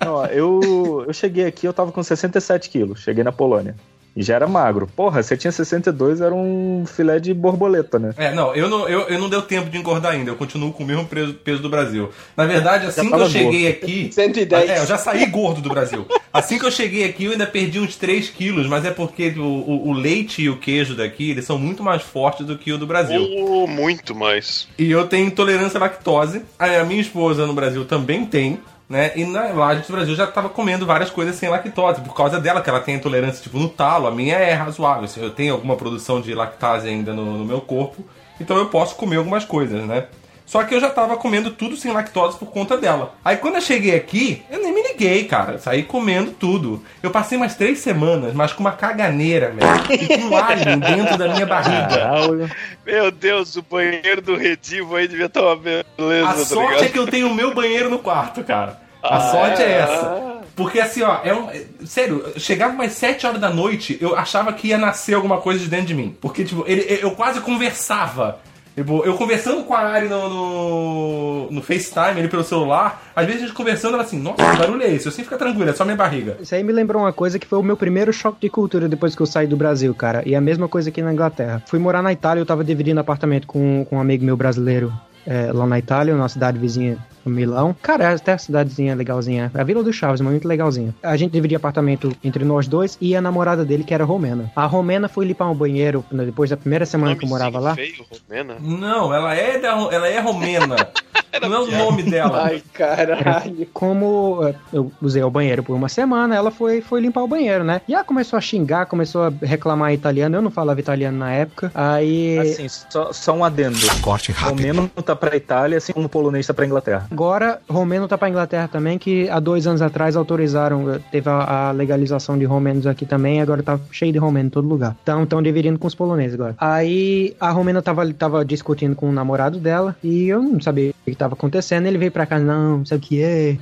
Ó, eu, eu cheguei aqui, eu tava com 67 quilos. Cheguei na Polônia. E já era magro. Porra, você tinha 62, era um filé de borboleta, né? É, não, eu não, eu, eu não deu tempo de engordar ainda, eu continuo com o mesmo peso, peso do Brasil. Na verdade, assim que eu cheguei aqui. 110. É, eu já saí gordo do Brasil. Assim que eu cheguei aqui, eu ainda perdi uns 3 quilos, mas é porque o, o- o leite e o queijo daqui, eles são muito mais fortes do que o do Brasil. Ou muito mais. E eu tenho intolerância à lactose. A minha esposa no Brasil também tem. Né? E na, lá a gente no Brasil já tava comendo várias coisas sem lactose, por causa dela, que ela tem intolerância, tipo, no talo. A minha é razoável. Eu tenho alguma produção de lactase ainda no, no meu corpo, então eu posso comer algumas coisas, né? Só que eu já tava comendo tudo sem lactose por conta dela. Aí quando eu cheguei aqui, eu nem me liguei, cara. Saí comendo tudo. Eu passei umas três semanas, mas com uma caganeira, velho. E com um alien dentro da minha barriga. Caralho. Meu Deus, o banheiro do Redivo aí devia estar uma beleza, A tá sorte ligado? é que eu tenho o meu banheiro no quarto, cara. A Ah, sorte é é? essa. Porque assim, ó, é um. Sério, eu chegava umas 7 horas da noite, eu achava que ia nascer alguma coisa de dentro de mim. Porque, tipo, ele, eu quase conversava. Tipo, eu conversando com a Ari no, no, no FaceTime, ele pelo celular, às vezes a gente conversando, ela assim, nossa, que barulho é esse? Eu assim fica tranquilo, é só minha barriga. Isso aí me lembrou uma coisa que foi o meu primeiro choque de cultura depois que eu saí do Brasil, cara. E a mesma coisa aqui na Inglaterra. Fui morar na Itália, eu tava dividindo apartamento com, com um amigo meu brasileiro é, lá na Itália, numa cidade vizinha Milão. Cara, é até a cidadezinha legalzinha. A Vila do Chaves, mas muito legalzinha. A gente dividia apartamento entre nós dois e a namorada dele, que era romena. A romena foi limpar um banheiro né, depois da primeira semana que eu morava lá. Feio, Romena. Não, ela é, da, ela é romena. Não é o nome dela. Ai, caralho. Como eh, eu usei o banheiro por uma semana, ela foi, foi limpar o banheiro, né? E ela começou a xingar, começou a reclamar italiano. Eu não falava italiano na época. Aí. Assim, só, só um adendo. Corte rápido. Romeno tá pra Itália, assim como o polonês tá pra Inglaterra. Agora, romeno tá pra Inglaterra também, que há dois anos atrás autorizaram, teve a, a legalização de romenos aqui também, agora tá cheio de romeno em todo lugar. Então, estão dividindo com os poloneses agora. Aí, a romena tava, tava discutindo com o namorado dela, e eu não sabia o que tava acontecendo, ele veio pra cá, não, sabe o que é?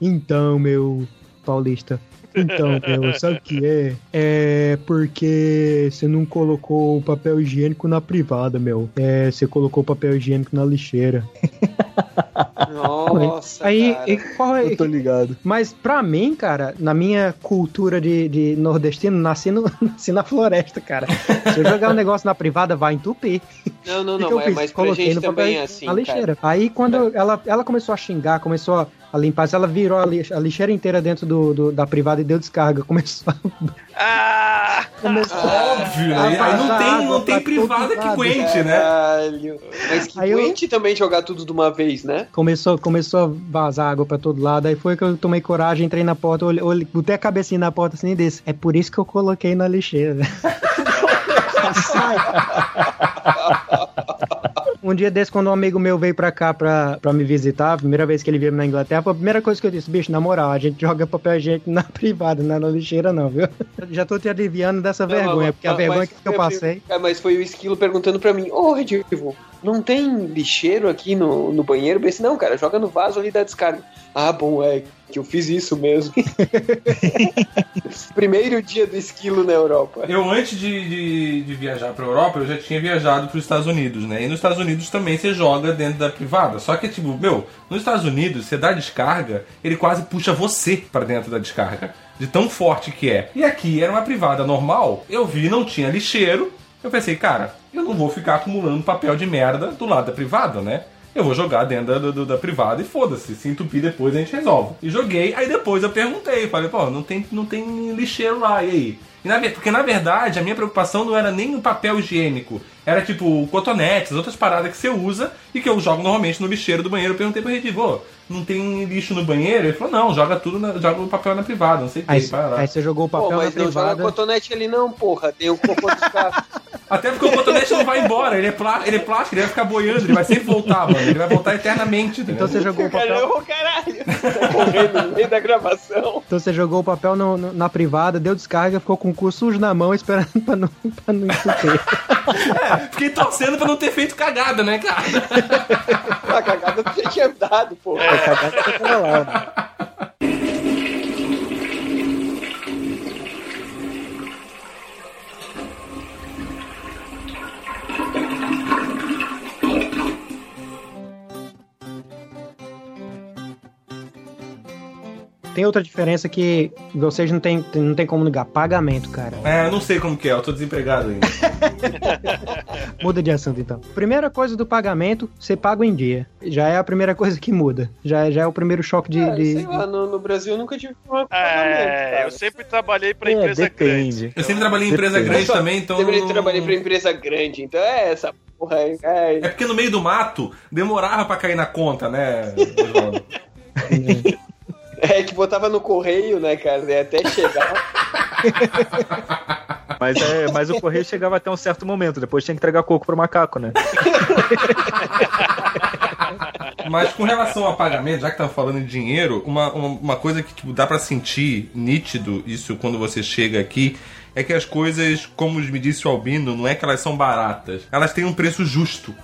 Então, meu paulista... Então, meu, sabe o que é? É porque você não colocou o papel higiênico na privada, meu. É, você colocou o papel higiênico na lixeira. Nossa, Aí, cara. e qual é? Eu tô ligado. Mas pra mim, cara, na minha cultura de, de nordestino, nasci, no, nasci na floresta, cara. Se eu jogar um negócio na privada, vai entupir. Não, não, não, é, fiz? mas pra Coloquei gente no também é assim, na lixeira. cara. Aí quando ela, ela começou a xingar, começou a, a limpar, ela virou a, lix- a lixeira inteira dentro do, do- da privada e deu descarga. Começou a, Ah! começou Óbvio, Ah, né? Aí não tem, não tem privada que aguente, né? Caralho. Mas que Aí eu- também jogar tudo de uma vez, né? Começou, começou a vazar água pra todo lado. Aí foi que eu tomei coragem, entrei na porta, olhei, olhei, botei a cabecinha na porta assim e disse: É por isso que eu coloquei na lixeira. Sai. Um dia desse, quando um amigo meu veio pra cá pra, pra me visitar, a primeira vez que ele veio na Inglaterra, foi a primeira coisa que eu disse, bicho, na moral, a gente joga papel higiênico na privada, não é na lixeira não, viu? Já tô te aliviando dessa Não, vergonha, mas- porque a mas- vergonha mas que eu passei... É, mas foi o esquilo perguntando pra mim, ô Redivo, não tem lixeiro aqui no, no banheiro? Eu pensei, não, cara, joga no vaso ali da descarga. Ah, bom, é que eu fiz isso mesmo. Primeiro dia do esquilo na Europa. Eu, antes de, de, de viajar pra Europa, eu já tinha viajado pros Estados Unidos, né? E nos Estados Unidos também você joga dentro da privada. Só que, tipo, meu, nos Estados Unidos, você dá descarga, ele quase puxa você pra dentro da descarga. De tão forte que é. E aqui era uma privada normal, eu vi, não tinha lixeiro. Eu pensei, cara, eu não vou ficar acumulando papel de merda do lado da privada, né? Eu vou jogar dentro da, do- da privada e foda-se. Se entupir depois a gente resolve. E joguei, aí depois eu perguntei, falei, pô, não tem, não tem lixeiro lá, e aí? E na porque na verdade a minha preocupação não era nem o papel higiênico, era tipo cotonetes, outras paradas que você usa e que eu jogo normalmente no lixeiro do banheiro. Eu perguntei pro Redivo, "Ô, não tem lixo no banheiro? Ele falou, não, joga tudo, na- joga o papel na privada, não sei o que, aí você jogou o Pô, papel na mas não joga privada. cotonete ali não, porra. Tem o cocô dos. Até porque o cotonete não vai embora, ele é, plá- ele é plástico, ele vai ficar boiando, ele vai sempre voltar, mano. Ele vai voltar eternamente. tá Então você jogou o papel. Caramba, caralho. Tô correndo no meio da gravação. Então você jogou o papel no- no- na privada, deu descarga, ficou com o cu sujo na mão esperando pra não, pra não entupir. Fiquei torcendo pra não ter feito cagada, né, cara? A cagada já tinha dado, porra. A cagada você tava lá? Tem outra diferença que vocês não tem, não tem como negar. Pagamento, cara. É, eu não sei como que é, eu tô desempregado ainda. Muda de assunto então. Primeira coisa do pagamento, você paga em dia. Já é a primeira coisa que muda. Já, já é o primeiro choque de. Ah, de- sei lá, no, no Brasil eu nunca tive um pagamento, É, cara. eu sempre trabalhei pra É, empresa grande. depende. Eu sempre trabalhei em empresa Depende. grande também, então. Sempre não- trabalhei pra empresa grande, então é essa porra aí. É, É porque no meio do mato demorava pra cair na conta, né, Oswaldo? É que botava no correio, né, cara? E até chegar. Mas, é, mas o correio chegava até um certo momento, depois tinha que entregar coco pro macaco, né? Mas com relação a pagamento, já que tava falando de dinheiro, uma, uma, uma coisa que tipo, dá pra sentir nítido isso quando você chega aqui é que as coisas, como me disse o Albino, não é que elas são baratas, elas têm um preço justo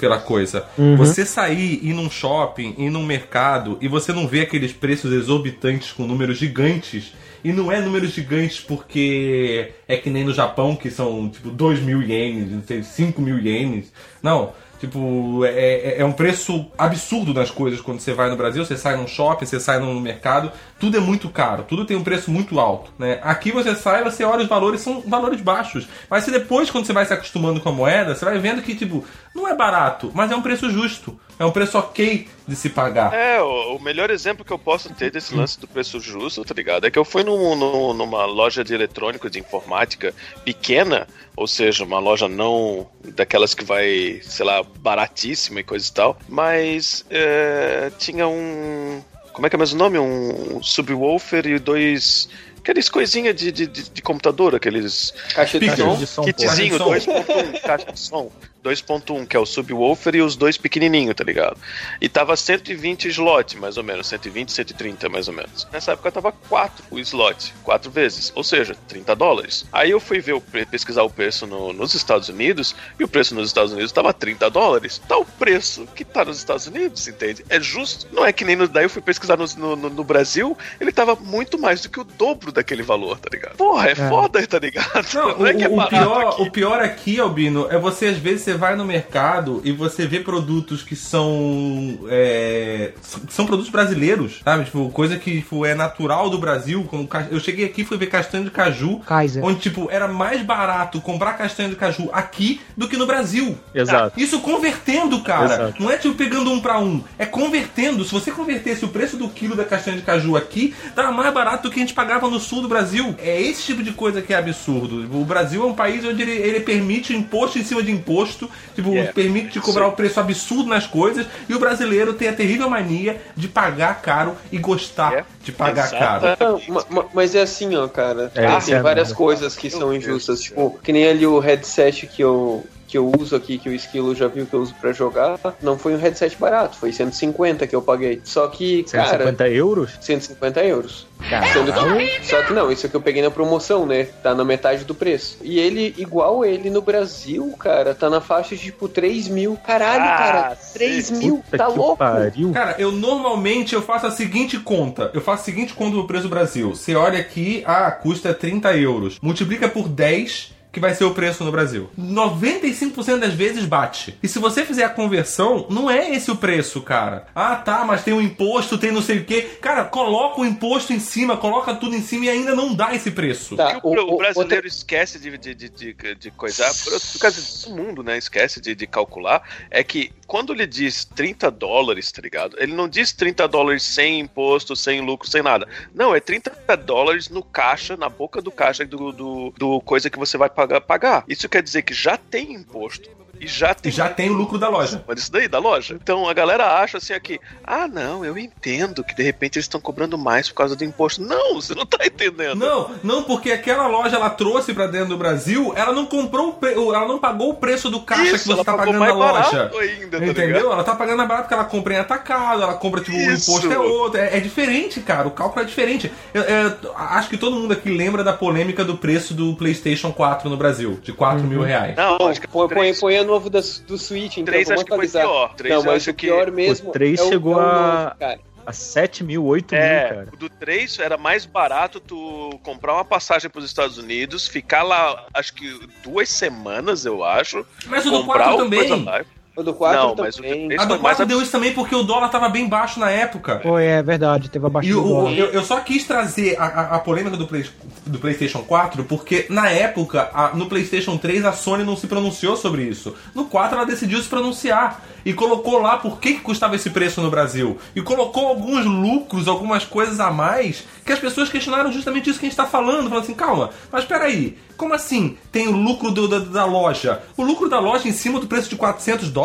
pela coisa. Você sair, ir num shopping, ir num mercado e você não vê aqueles preços exorbitantes com números gigantes. E não é números gigantes porque é que nem no Japão, que são tipo 2 mil ienes, não sei, 5 mil ienes. Não. Tipo, é, é- é um preço absurdo nas coisas quando você vai no Brasil, você sai num shopping, você sai num mercado, tudo é muito caro, tudo tem um preço muito alto, né? Aqui você sai, você olha os valores, são valores baixos. Mas se depois, quando você vai se acostumando com a moeda, você vai vendo que, tipo, não é barato, mas é um preço justo. É um preço ok de se pagar. É, o, melhor exemplo que eu posso ter desse lance do preço justo, tá ligado? É que eu fui num- num- numa loja de eletrônicos de informática pequena, ou seja, uma loja não daquelas que vai, sei lá, baratíssima e coisa e tal, mas é, tinha um. Como é que é mesmo o nome? Um subwoofer e dois. Aqueles coisinha de, de, de- de computador, aqueles Caixa de som. De som, kitzinho Caixa de som. 2.1, caixa de som. 2.1, que é o subwoofer e os dois pequenininho, tá ligado? E tava 120 slot, mais ou menos, 120, 130, mais ou menos. Nessa época tava 4 o slot, 4 vezes, ou seja, 30 dólares. Aí eu fui ver o pesquisar o preço no- nos Estados Unidos e o preço nos Estados Unidos tava 30 dólares. Tá o preço que tá nos Estados Unidos, entende? É justo. Não é que nem no, daí eu fui pesquisar no, no, no- Brasil, ele tava muito mais do que o dobro daquele valor, tá ligado? Porra, é, foda, tá ligado? Não, é que é o, o barato pior, aqui. o pior aqui, Albino, é você às vezes você vai no mercado e você vê produtos que são é, são produtos brasileiros, sabe? Tipo, coisa que tipo, é natural do Brasil. Como ca- eu cheguei aqui e fui ver castanha de caju, Kaiser. onde tipo era mais barato comprar castanha de caju aqui do que no Brasil. Exato. Isso convertendo, cara. Exato. Não é tipo pegando um pra um. É convertendo. Se você convertesse o preço do quilo da castanha de caju aqui, tava mais barato do que a gente pagava no sul do Brasil. É esse tipo de coisa que é absurdo. O Brasil é um país onde ele, ele permite imposto em cima de imposto. Tipo, Yeah. permite te cobrar o preço absurdo nas coisas. E o brasileiro tem a terrível mania de pagar caro e gostar Yeah. de pagar caro. Não, ma- mas é assim, ó, cara. É, tem é várias coisas que são injustas. Tipo, que nem ali o headset que eu, que eu uso aqui, que o Esquilo já viu que eu uso pra jogar. Não foi um headset barato, foi 150 que eu paguei. Só que, cara. 150 euros? 150 euros. Sendo que, só que não, isso aqui eu peguei na promoção, né? Tá na metade do preço. E ele, igual ele no Brasil, cara, tá na faixa de tipo 3 mil. Caralho, Ah, cara, sim. 3 mil, tá que louco? pariu. Cara, eu normalmente eu faço a seguinte conta. Eu faço a seguinte conta do preço do Brasil. Você olha aqui, ah, custa 30 euros. Multiplica por 10, que vai ser o preço no Brasil. 95% das vezes bate. E se você fizer a conversão, não é esse o preço, cara. Ah, tá, mas tem um imposto, tem não sei o quê. Cara, coloca o imposto em cima, coloca tudo em cima e ainda não dá esse preço. Tá, O, o o- o- brasileiro esquece de, de, de, de, de coisar, por, por causa do mundo, né? Esquece de, de calcular. É que quando ele diz 30 dólares, tá ligado? Ele não diz 30 dólares sem imposto, sem lucro, sem nada. Não, é 30 dólares no caixa, na boca do caixa do, do, do coisa que você vai pagar, pagar. Isso quer dizer que já tem imposto. E já tem, Já tem o lucro da loja. mas isso daí, da loja. Então a galera acha assim aqui, ah, não, eu entendo que de repente eles estão cobrando mais por causa do imposto. Não, você não tá entendendo. Não, não, porque aquela loja ela trouxe pra dentro do Brasil, ela não comprou, o pre- ela não pagou o preço do caixa Isso, que você ela tá pagando na loja. barato ainda, tá Entendeu? ligado? Ela tá pagando mais barato porque ela compra em atacado, ela compra, tipo, o Isso. imposto é outro. É, é diferente, cara. O cálculo é diferente. Eu, eu acho que todo mundo aqui lembra da polêmica do preço do PlayStation 4 no Brasil, de 4 mil reais. Não, acho que Põe, põe, põe a novo da, do Switch, então Três vamos acho que foi atualizar. pior. Três não, eu mas acho o que- pior mesmo O três é o, chegou é o a- novo, cara. A 7 mil, 8 mil, É, cara. o do 3 era mais barato tu comprar uma passagem pros Estados Unidos, ficar lá, acho que duas semanas, eu acho. Mas o do comprar 4 o também. Coisa Live. O do 4 Não, mas o também. A do foi mais 4 deu isso também porque o dólar tava bem baixo na época. Foi, é verdade, teve abaixo E do o- dólar. eu, eu só quis trazer a, a- a polêmica do, Play- do PlayStation 4 porque, na época, a- no PlayStation 3 a Sony não se pronunciou sobre isso. No 4 ela decidiu se pronunciar e colocou lá por que, que custava esse preço no Brasil. E colocou alguns lucros, algumas coisas a mais que as pessoas questionaram justamente isso que a gente tá falando. Falando assim, calma, mas peraí, como assim tem o lucro do- da, da loja? O lucro da loja em cima do preço de 400 dólares?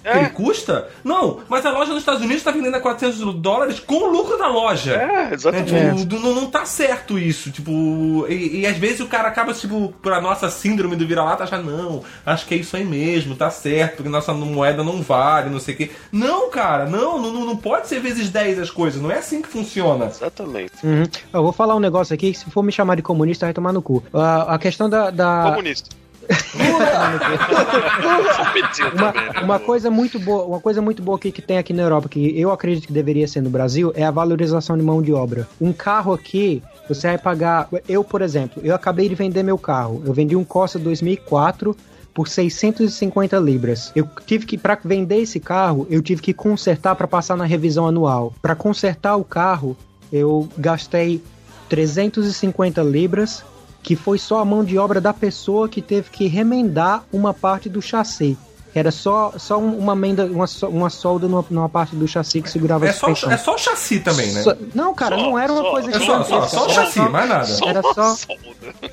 Que É. ele custa? Não, mas a loja nos Estados Unidos está vendendo a 400 dólares com o lucro da loja. É, É, exatamente. tipo, Não, não tá certo isso, tipo, e, e às vezes o cara acaba, tipo, pra nossa síndrome do vira-lata, achar, não, acho que é isso aí mesmo, tá certo, porque nossa moeda não vale, não sei o quê. Não, cara, não, não, não pode ser vezes 10 as coisas, não é assim que funciona. Exatamente. Uhum. Eu vou falar um negócio aqui que se for me chamar de comunista, vai tomar no cu. A, a questão da. da- Comunista. Uma, né? uma coisa muito boa, uma coisa muito boa que, que tem aqui na Europa, que eu acredito que deveria ser no Brasil, é a valorização de mão de obra. Um carro aqui, você vai pagar. Eu, por exemplo, eu acabei de vender meu carro. Eu vendi um Corsa 2004 por 650 libras. Eu tive que para vender esse carro, eu tive que consertar para passar na revisão anual. Para consertar o carro, eu gastei 350 libras, que foi só a mão de obra da pessoa que teve que remendar uma parte do chassi. Era só, só um- uma menda, uma, so- uma solda numa, numa parte do chassi que segurava É a só, suspensão. é só o chassi também, né? Só- não, cara, Só, não era uma só, coisa É só, só, gigantesca. só o chassi, só- mais nada. Só Era só- solda.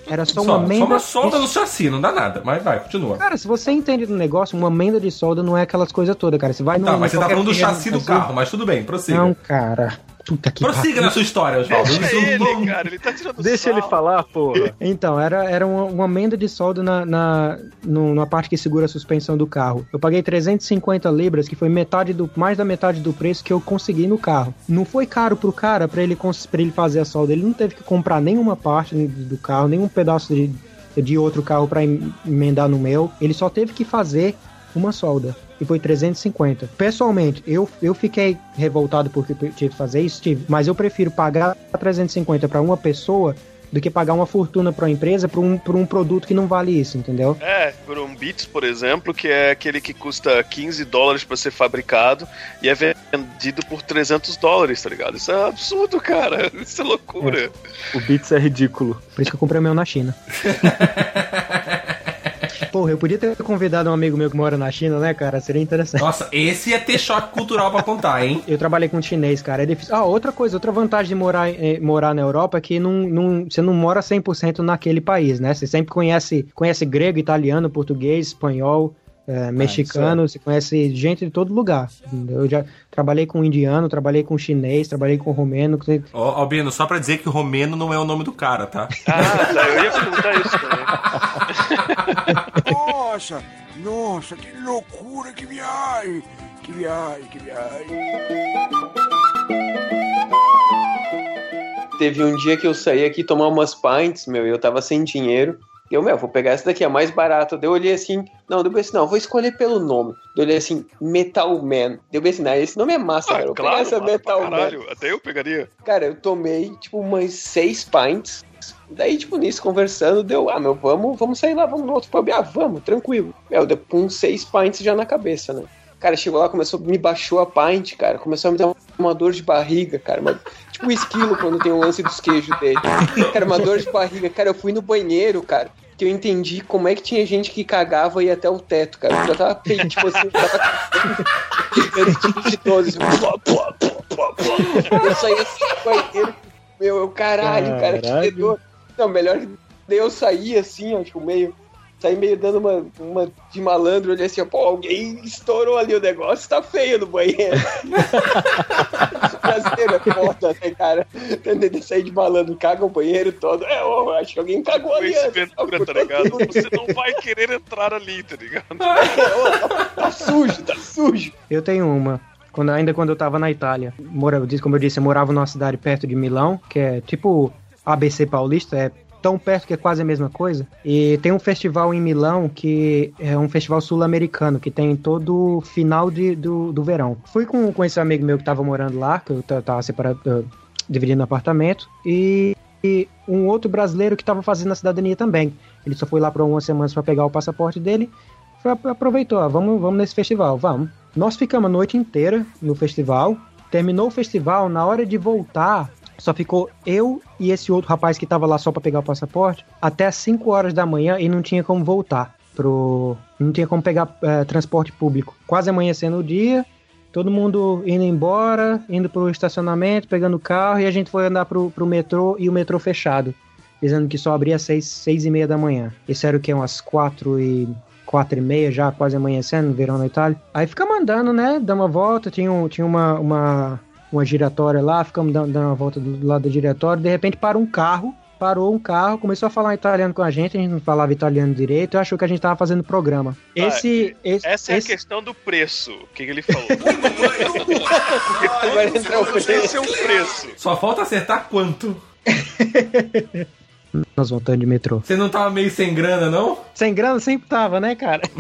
Era só Só, uma menda. só uma solda no chassi, não dá nada. Mas vai, continua. Cara, se você entende do negócio, uma menda de solda não é aquelas coisas todas, cara. Você vai no. Tá, mas você tá falando do chassi do carro, mas tudo bem, prossiga. Não, cara. Puta que prossiga na sua história, Oswaldo. Deixa Isso ele, não- cara, ele tá tirando Deixa ele falar, porra. Então, era, era uma, uma menda de solda na, na, no- na parte que segura a suspensão do carro. Eu paguei 350 libras, que foi metade do, mais da metade do preço que eu consegui no carro. Não foi caro pro cara pra ele, cons- pra ele fazer a solda. Ele não teve que comprar nenhuma parte do carro, nenhum pedaço de, de outro carro pra em- emendar no meu. Ele só teve que fazer uma solda. E foi 350. Pessoalmente, eu, eu fiquei revoltado porque eu tive que fazer isso, tive, mas eu prefiro pagar 350 pra uma pessoa do que pagar uma fortuna pra uma empresa por um, por um produto que não vale isso, entendeu? É, por um Beats, por exemplo, que é aquele que custa 15 dólares pra ser fabricado e é vendido por 300 dólares, tá ligado? Isso é absurdo, cara. Isso é loucura. O Beats é ridículo. Por isso que eu comprei o meu na China. Porra, eu podia ter convidado um amigo meu que mora na China, né, cara? Seria interessante. Nossa, esse ia ter choque cultural pra contar, hein? Eu trabalhei com chinês, cara. É difícil. Ah, outra coisa, outra vantagem de morar, eh, morar na Europa é que não, não, você não mora 100% naquele país, né? Você sempre conhece, conhece grego, italiano, português, espanhol, eh, mexicano, você conhece gente de todo lugar. Eu já trabalhei com indiano, trabalhei com chinês, trabalhei com romeno. Ó, Albino, só pra dizer que o Romeno não é o nome do cara, tá? Ah, tá, eu ia perguntar isso também. Nossa, nossa, que loucura, que viagem, que viagem, que viagem. Teve um dia que eu saí aqui tomar umas pints, meu, e eu tava sem dinheiro. Eu, meu, vou pegar essa daqui, é mais barato. Daí eu olhei assim, não, deu assim, não, vou escolher pelo nome. Eu olhei assim, Metal Man. Deu assim, não, esse nome é massa, Ah, cara. Vou claro, essa massa Metal pra Man. caralho. Até eu pegaria. Cara, eu tomei, tipo, umas seis pints. Daí, tipo, nisso, conversando, deu, ah, meu, vamos, vamos sair lá, vamos no outro pub. Ah, vamos, tranquilo. Meu, deu com seis pints já na cabeça, né? Cara, chegou lá, começou, me baixou a pint, cara. Começou a me dar uma dor de barriga, cara. Uma- tipo o esquilo quando tem o lance dos queijos dele. Cara, uma dor de barriga. Cara, eu fui no banheiro, cara. que eu entendi como é que tinha gente que cagava e ia até o teto, cara. Eu já tava feio, tipo assim, eu tava de 12. Pô, pô, pô, pô, pô. Eu saí assim do banheiro, meu, eu, caralho, cara, que Caralho. fedor. Não, melhor que eu saí assim, ó, tipo, meio. Saí meio dando uma, uma de malandro, olhei assim, ó, pô, alguém estourou ali o negócio, tá feio no banheiro. Brasileiro é foda, né, cara? Tentei sair de malandro, caga o banheiro todo. É, acho que alguém cagou ali. Ventura, tá ligado? Você não vai querer entrar ali, tá ligado? Tá sujo, tá sujo. Eu tenho uma. Quando, ainda quando eu tava na Itália. Mora, como eu disse, eu morava numa cidade perto de Milão, que é tipo ABC Paulista, é tão perto que é quase a mesma coisa. E tem um festival em Milão que é um festival sul-americano, que tem todo final de, do, do verão. Fui com, com esse amigo meu que tava morando lá, que eu tava separado, eh, dividindo apartamento, e, e um outro brasileiro que tava fazendo a cidadania também. Ele só foi lá por algumas semanas para pegar o passaporte dele foi- aproveitou, ó, vamos, vamos nesse festival, vamos. Nós ficamos a noite inteira no festival. Terminou o festival, na hora de voltar, só ficou eu e esse outro rapaz que tava lá só pra pegar o passaporte até as 5 horas da manhã e não tinha como voltar pro. Não tinha como pegar eh, transporte público. Quase amanhecendo o dia, todo mundo indo embora, indo pro estacionamento, pegando o carro e a gente foi andar pro, pro metrô e o metrô fechado. Dizendo que só abria às seis, seis e meia da manhã. Isso era o que? Umas quatro e quatro e meia já, quase amanhecendo, verão na Itália. Aí ficamos andando, né? Dando uma volta, tinha, um, tinha uma, uma, uma giratória lá, ficamos dando, dando uma volta do lado da giratória, de repente para um carro, parou um carro, começou a falar italiano com a gente, a gente não falava italiano direito, e achou que a gente tava fazendo programa. Esse, esse, Essa é esse- a questão do preço. O que, que ele falou? Agora entra o preço. Esse é o preço. Só falta acertar quanto. Nós voltando de metrô. Você não tava meio sem grana, não? Sem grana sempre tava, né, cara?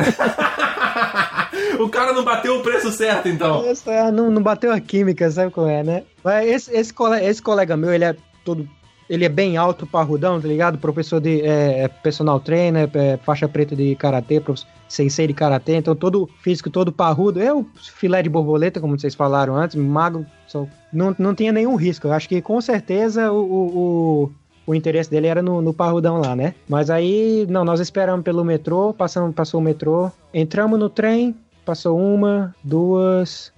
o cara não bateu o preço certo, então. É, não, não bateu a química, sabe qual é, né? Mas esse, esse, cole- esse colega meu, ele é todo. Ele é bem alto, parrudão, tá ligado? Professor de é, é personal trainer, é, faixa preta de karatê, sensei de karatê, então todo físico, todo parrudo. Eu, filé de borboleta, como vocês falaram antes, magro, só, não, não tinha nenhum risco. Eu acho que com certeza o, o, o, o interesse dele era no, no parrudão lá, né? Mas aí, não, nós esperamos pelo metrô, passamos, passou o metrô, entramos no trem, passou uma, duas,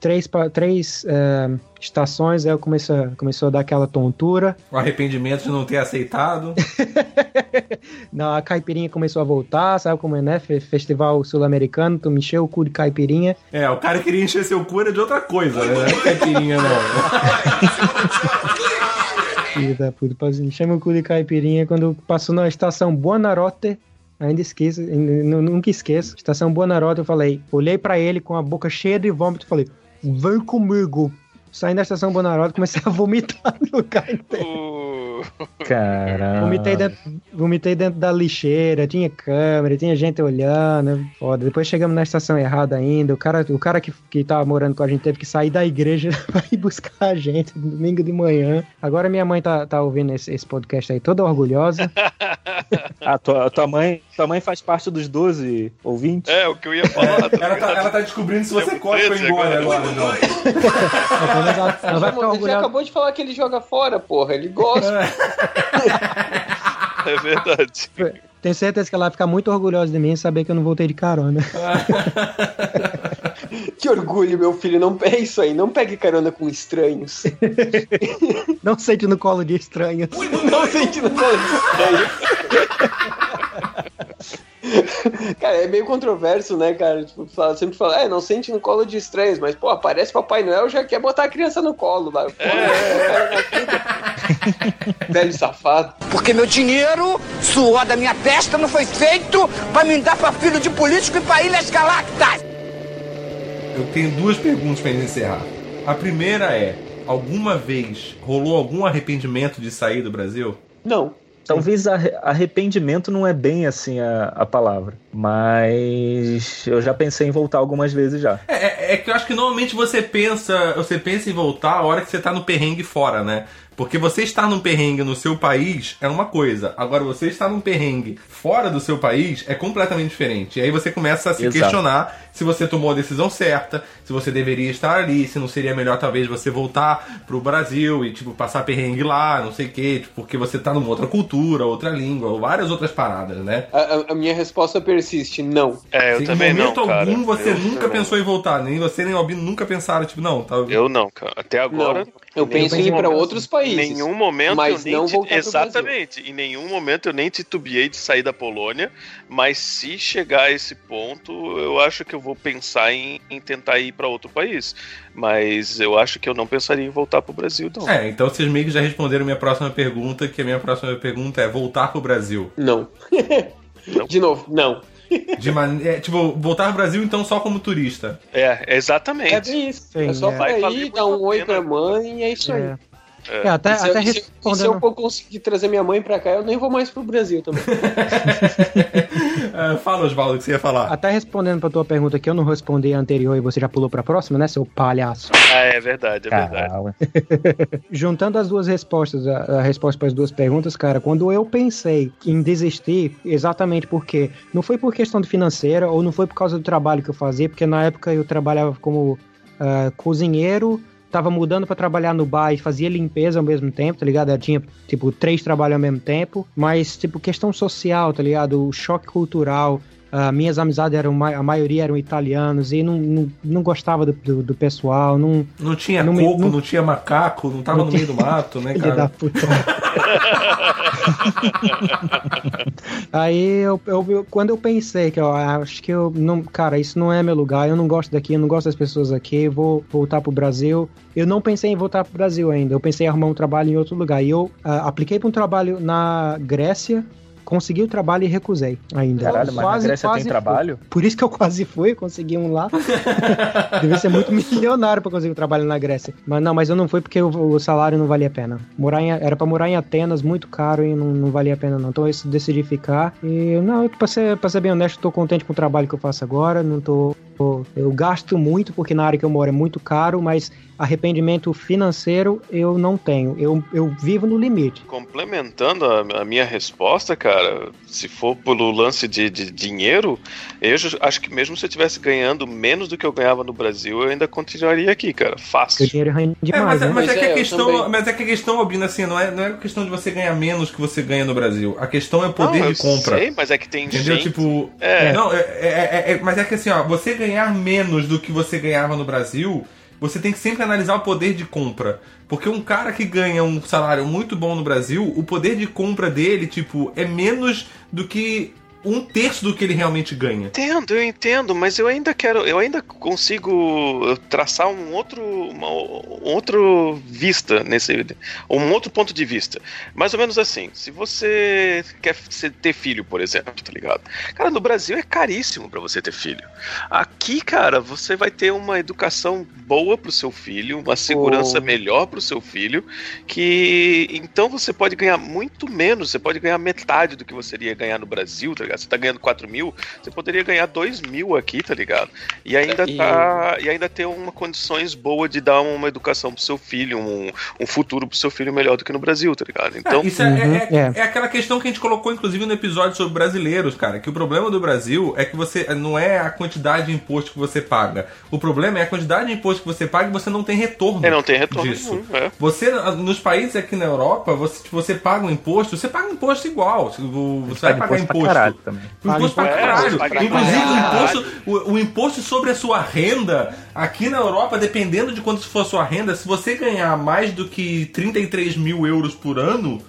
três, três eh, estações, aí eu comecei, começou a dar aquela tontura. O arrependimento de não ter aceitado. Não, a caipirinha começou a voltar, sabe como é, né? Fe- Festival sul-americano, tu me encheu o cu de caipirinha. É, o cara queria encher seu cura de outra coisa, né? Não é caipirinha, não. Filho da puta, meu cu de caipirinha quando passou na estação Buonarote. Ainda esqueço, ainda- nu- nunca esqueço. Estação Buonarote, eu falei, olhei pra ele com a boca cheia de vômito e falei, vem comigo. Saindo da estação Buonarote, comecei a vomitar no lugar inteiro. Caramba. Vomitei dentro, vomitei dentro da lixeira, tinha câmera, tinha gente olhando, foda. Depois chegamos na estação errada ainda. O cara, o cara que, que tava morando com a gente teve que sair da igreja pra ir buscar a gente domingo de manhã. Agora minha mãe tá, tá ouvindo esse, esse podcast aí toda orgulhosa. Ah, tua, tua, mãe, tua mãe faz parte dos 12 ouvintes? É, o que eu ia falar. tá Ela tá, ela tá descobrindo se você ou treze engole agora. agora, não. Ela, ela vai ficar Ele já orgulhosa. acabou de falar que ele joga fora, porra. Ele gosta. É verdade. Tenho certeza que ela vai ficar muito orgulhosa de mim e saber que eu não voltei de carona. que orgulho, meu filho. Não é isso aí. Não pegue carona com estranhos. Não sente no colo de estranhos. Não sente no colo de estranhos. Cara, é meio controverso, né, cara? Tipo, fala- sempre fala, é, não sente no colo de estranhos, mas, pô, aparece Papai Noel já quer botar a criança no colo lá. Pô, Velho safado. Porque meu dinheiro, suor da minha testa, não foi feito pra me dar pra filho de político e pra Ilhas Galactas. Eu tenho duas perguntas pra gente encerrar. A primeira é: alguma vez rolou algum arrependimento de sair do Brasil? Não. Talvez arre- arrependimento não é bem assim a, a palavra. Mas eu já pensei em voltar algumas vezes já. É, é, é que eu acho que normalmente você pensa, você pensa em voltar a hora que você tá no perrengue fora, né? Porque você estar num perrengue no seu país é uma coisa. Agora, você estar num perrengue fora do seu país é completamente diferente. E aí você começa a se Exato. questionar se você tomou a decisão certa, se você deveria estar ali, se não seria melhor talvez você voltar pro Brasil e, tipo, passar perrengue lá, não sei o quê, tipo, porque você tá numa outra cultura, outra língua, ou várias outras paradas, né? A, a- a minha resposta persiste, não. É, eu também em não, momento cara. algum você Eu nunca pensou em voltar, nem você nem o Albino nunca pensaram, tipo, não, tá. Eu não, cara. Até agora. Não. Eu penso em ir pra momento- outros países. Em nenhum momento mas eu nem não voltar Exatamente. Em nenhum momento eu nem titubeei de sair da Polônia. Mas se chegar a esse ponto, eu acho que eu vou pensar em, em tentar ir pra outro país. Mas eu acho que eu não pensaria em voltar pro Brasil, não. É, então vocês meio que já responderam minha próxima pergunta, que a minha próxima pergunta é voltar pro Brasil. Não. De novo, não. De mane... é, tipo, voltar pro Brasil então só como turista. É, exatamente. É bem isso. Sim, é só é. pra ir, dar um oi pena. pra mãe e é isso aí. É. É, até, se, eu, até e se- e se eu respondendo. for conseguir trazer minha mãe pra cá, eu nem vou mais pro Brasil também. É, fala, Osvaldo, o que você ia falar. Até respondendo pra tua pergunta que eu não respondi a anterior e você já pulou pra próxima, né, seu palhaço? Ah, é verdade, é verdade. Juntando as duas respostas, a, a resposta para as duas perguntas, cara, quando eu pensei em desistir, exatamente porque não foi por questão de financeira ou não foi por causa do trabalho que eu fazia, porque na época eu trabalhava como ah, cozinheiro, tava mudando para trabalhar no bar e fazia limpeza ao mesmo tempo, tá ligado? Tinha, tipo, três trabalhos ao mesmo tempo, mas, tipo, questão social, tá ligado? O choque cultural. Ah, minhas amizades eram, a maioria eram italianos e não, não, não gostava do, do, do pessoal, não, Não tinha Não coco, não- não... tinha macaco, não tava Não no meio do mato, né, Filho da cara? puta. Aí eu, eu- eu- quando eu pensei que eu acho que eu não, cara, isso não é meu lugar, eu não gosto daqui, eu não gosto das pessoas aqui, vou voltar pro Brasil. Eu não pensei em voltar pro Brasil ainda, eu pensei em arrumar um trabalho em outro lugar. E eu ah, apliquei para um trabalho na Grécia, consegui o trabalho e recusei ainda. Caralho, mas na Grécia tem fui. trabalho? Por isso que eu quase fui, consegui um lá. Devia ser muito milionário pra conseguir um trabalho na Grécia. Mas não, mas eu não fui porque o, o salário não valia a pena. Morar em, era pra morar em Atenas, muito caro e não, não valia a pena não. Então eu decidi ficar. E não, eu, pra, ser, pra ser bem honesto, tô contente com o trabalho que eu faço agora. Não tô. Tô- Eu gasto muito porque na área que eu moro é muito caro, mas arrependimento financeiro eu não tenho. Eu, eu vivo no limite. Complementando a, a minha resposta, cara, se for pelo lance de, de dinheiro, eu acho que mesmo se eu estivesse ganhando menos do que eu ganhava no Brasil, eu ainda continuaria aqui, cara. Porque o Fácil. dinheiro rende É, mas, né? mas é que é, a eu questão, mas é que a questão, Albino, assim, não é, não é questão de você ganhar menos que você ganha no Brasil. A questão é o poder Não, eu de compra. Sei, mas é que tem Entendeu? gente. Tipo. É. Não, é, é- é- é- mas é que assim, ó, você ganhar menos do que você ganhava no Brasil, você tem que sempre analisar o poder de compra. Porque um cara que ganha um salário muito bom no Brasil, o poder de compra dele, tipo, é menos do que um terço do que ele realmente ganha. Entendo, eu entendo, mas eu ainda quero, eu ainda consigo traçar um outro, uma, um outro vista nesse, um outro ponto de vista. Mais ou menos assim, se você quer ser- ter filho, por exemplo, tá ligado? Cara, no Brasil é caríssimo pra você ter filho. Aqui, cara, você vai ter uma educação boa pro seu filho, uma segurança Oh. melhor pro seu filho, que então você pode ganhar muito menos, você pode ganhar metade do que você iria ganhar no Brasil, tá ligado? Você tá ganhando 4 mil, você poderia ganhar 2 mil aqui, tá ligado? E ainda, E- tá, e ainda ter uma condições boas de dar uma educação pro seu filho, um, um futuro pro seu filho melhor do que no Brasil, tá ligado? Então, É, isso é, Uhum, é- é. é aquela questão que a gente colocou, inclusive, no episódio sobre brasileiros, cara. Que o problema do Brasil é que você não é a quantidade de imposto que você paga. O problema é a quantidade de imposto que você paga e você não tem retorno. é, não tem retorno disso. nenhum, é. Você, nos países aqui na Europa, você, você paga um imposto, você paga um imposto igual. Você vai pagar imposto. Também. O imposto pra caralho. Inclusive, o imposto, o, o imposto sobre a sua renda, aqui na Europa, dependendo de quanto for a sua renda, se você ganhar mais do que 33 mil euros por ano,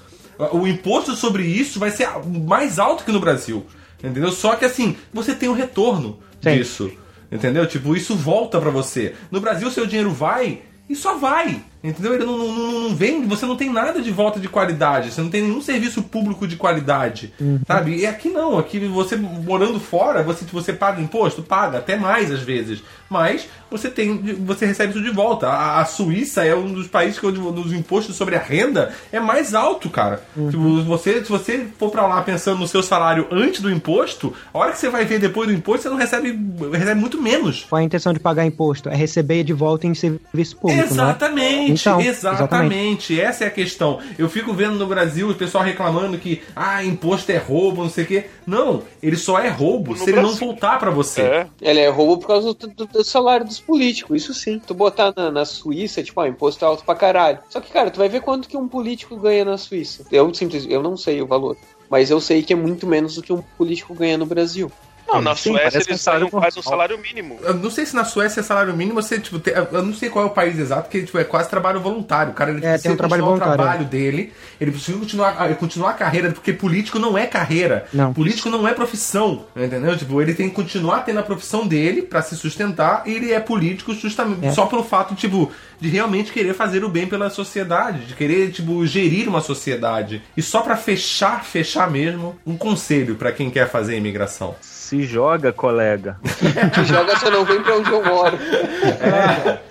o imposto sobre isso vai ser mais alto que no Brasil. Entendeu? Só que assim, você tem o retorno Sim. disso. Entendeu? Tipo, isso volta pra você. No Brasil, seu dinheiro vai e só vai. Entendeu? Ele não, não, não, não vem, você não tem nada de volta de qualidade, você não tem nenhum serviço público de qualidade, sabe? E aqui não, aqui você morando fora, você, você paga imposto? Paga, até mais às vezes. Mas você tem, você recebe isso de volta. A, a Suíça é um dos países onde os impostos sobre a renda é mais alto, cara. Tipo, você, se você for pra lá pensando no seu salário antes do imposto, a hora que você vai ver depois do imposto, você não recebe, recebe muito menos. Qual a intenção de pagar imposto? É receber de volta em serviço público, Exatamente, né? Então, exatamente, Essa é a questão. Eu fico vendo no Brasil o pessoal reclamando que ah, imposto é roubo, não sei o quê. Não, ele só é roubo No se ele não Brasil. voltar pra você. É. Ele é roubo por causa do, do- do salário dos políticos, isso sim. Tu botar na, na Suíça, tipo, ah, imposto é alto pra caralho. Só que, cara, tu vai ver quanto que um político ganha na Suíça. Eu simples, eu não sei o valor. Mas eu sei que é muito menos do que um político ganha no Brasil. Não, na Sim, Suécia parece eles salário ganham quase um salário mínimo. Eu não sei se na Suécia é salário mínimo, você, tipo, tem- eu não sei qual é o país exato, porque tipo, é quase trabalho voluntário. O cara ele É, precisa tem um trabalho continuar voluntário, o trabalho dele, ele precisa continuar, a- continuar a carreira, porque político não é carreira. Não. Político não é profissão, entendeu? Tipo, ele tem que continuar tendo a profissão dele pra se sustentar, e ele é político justamente É. só pelo fato, tipo, de realmente querer fazer o bem pela sociedade, de querer, tipo, gerir uma sociedade. E só pra fechar, fechar mesmo, um conselho pra quem quer fazer imigração. Se joga, colega. Tu joga, você não vem pra onde eu moro.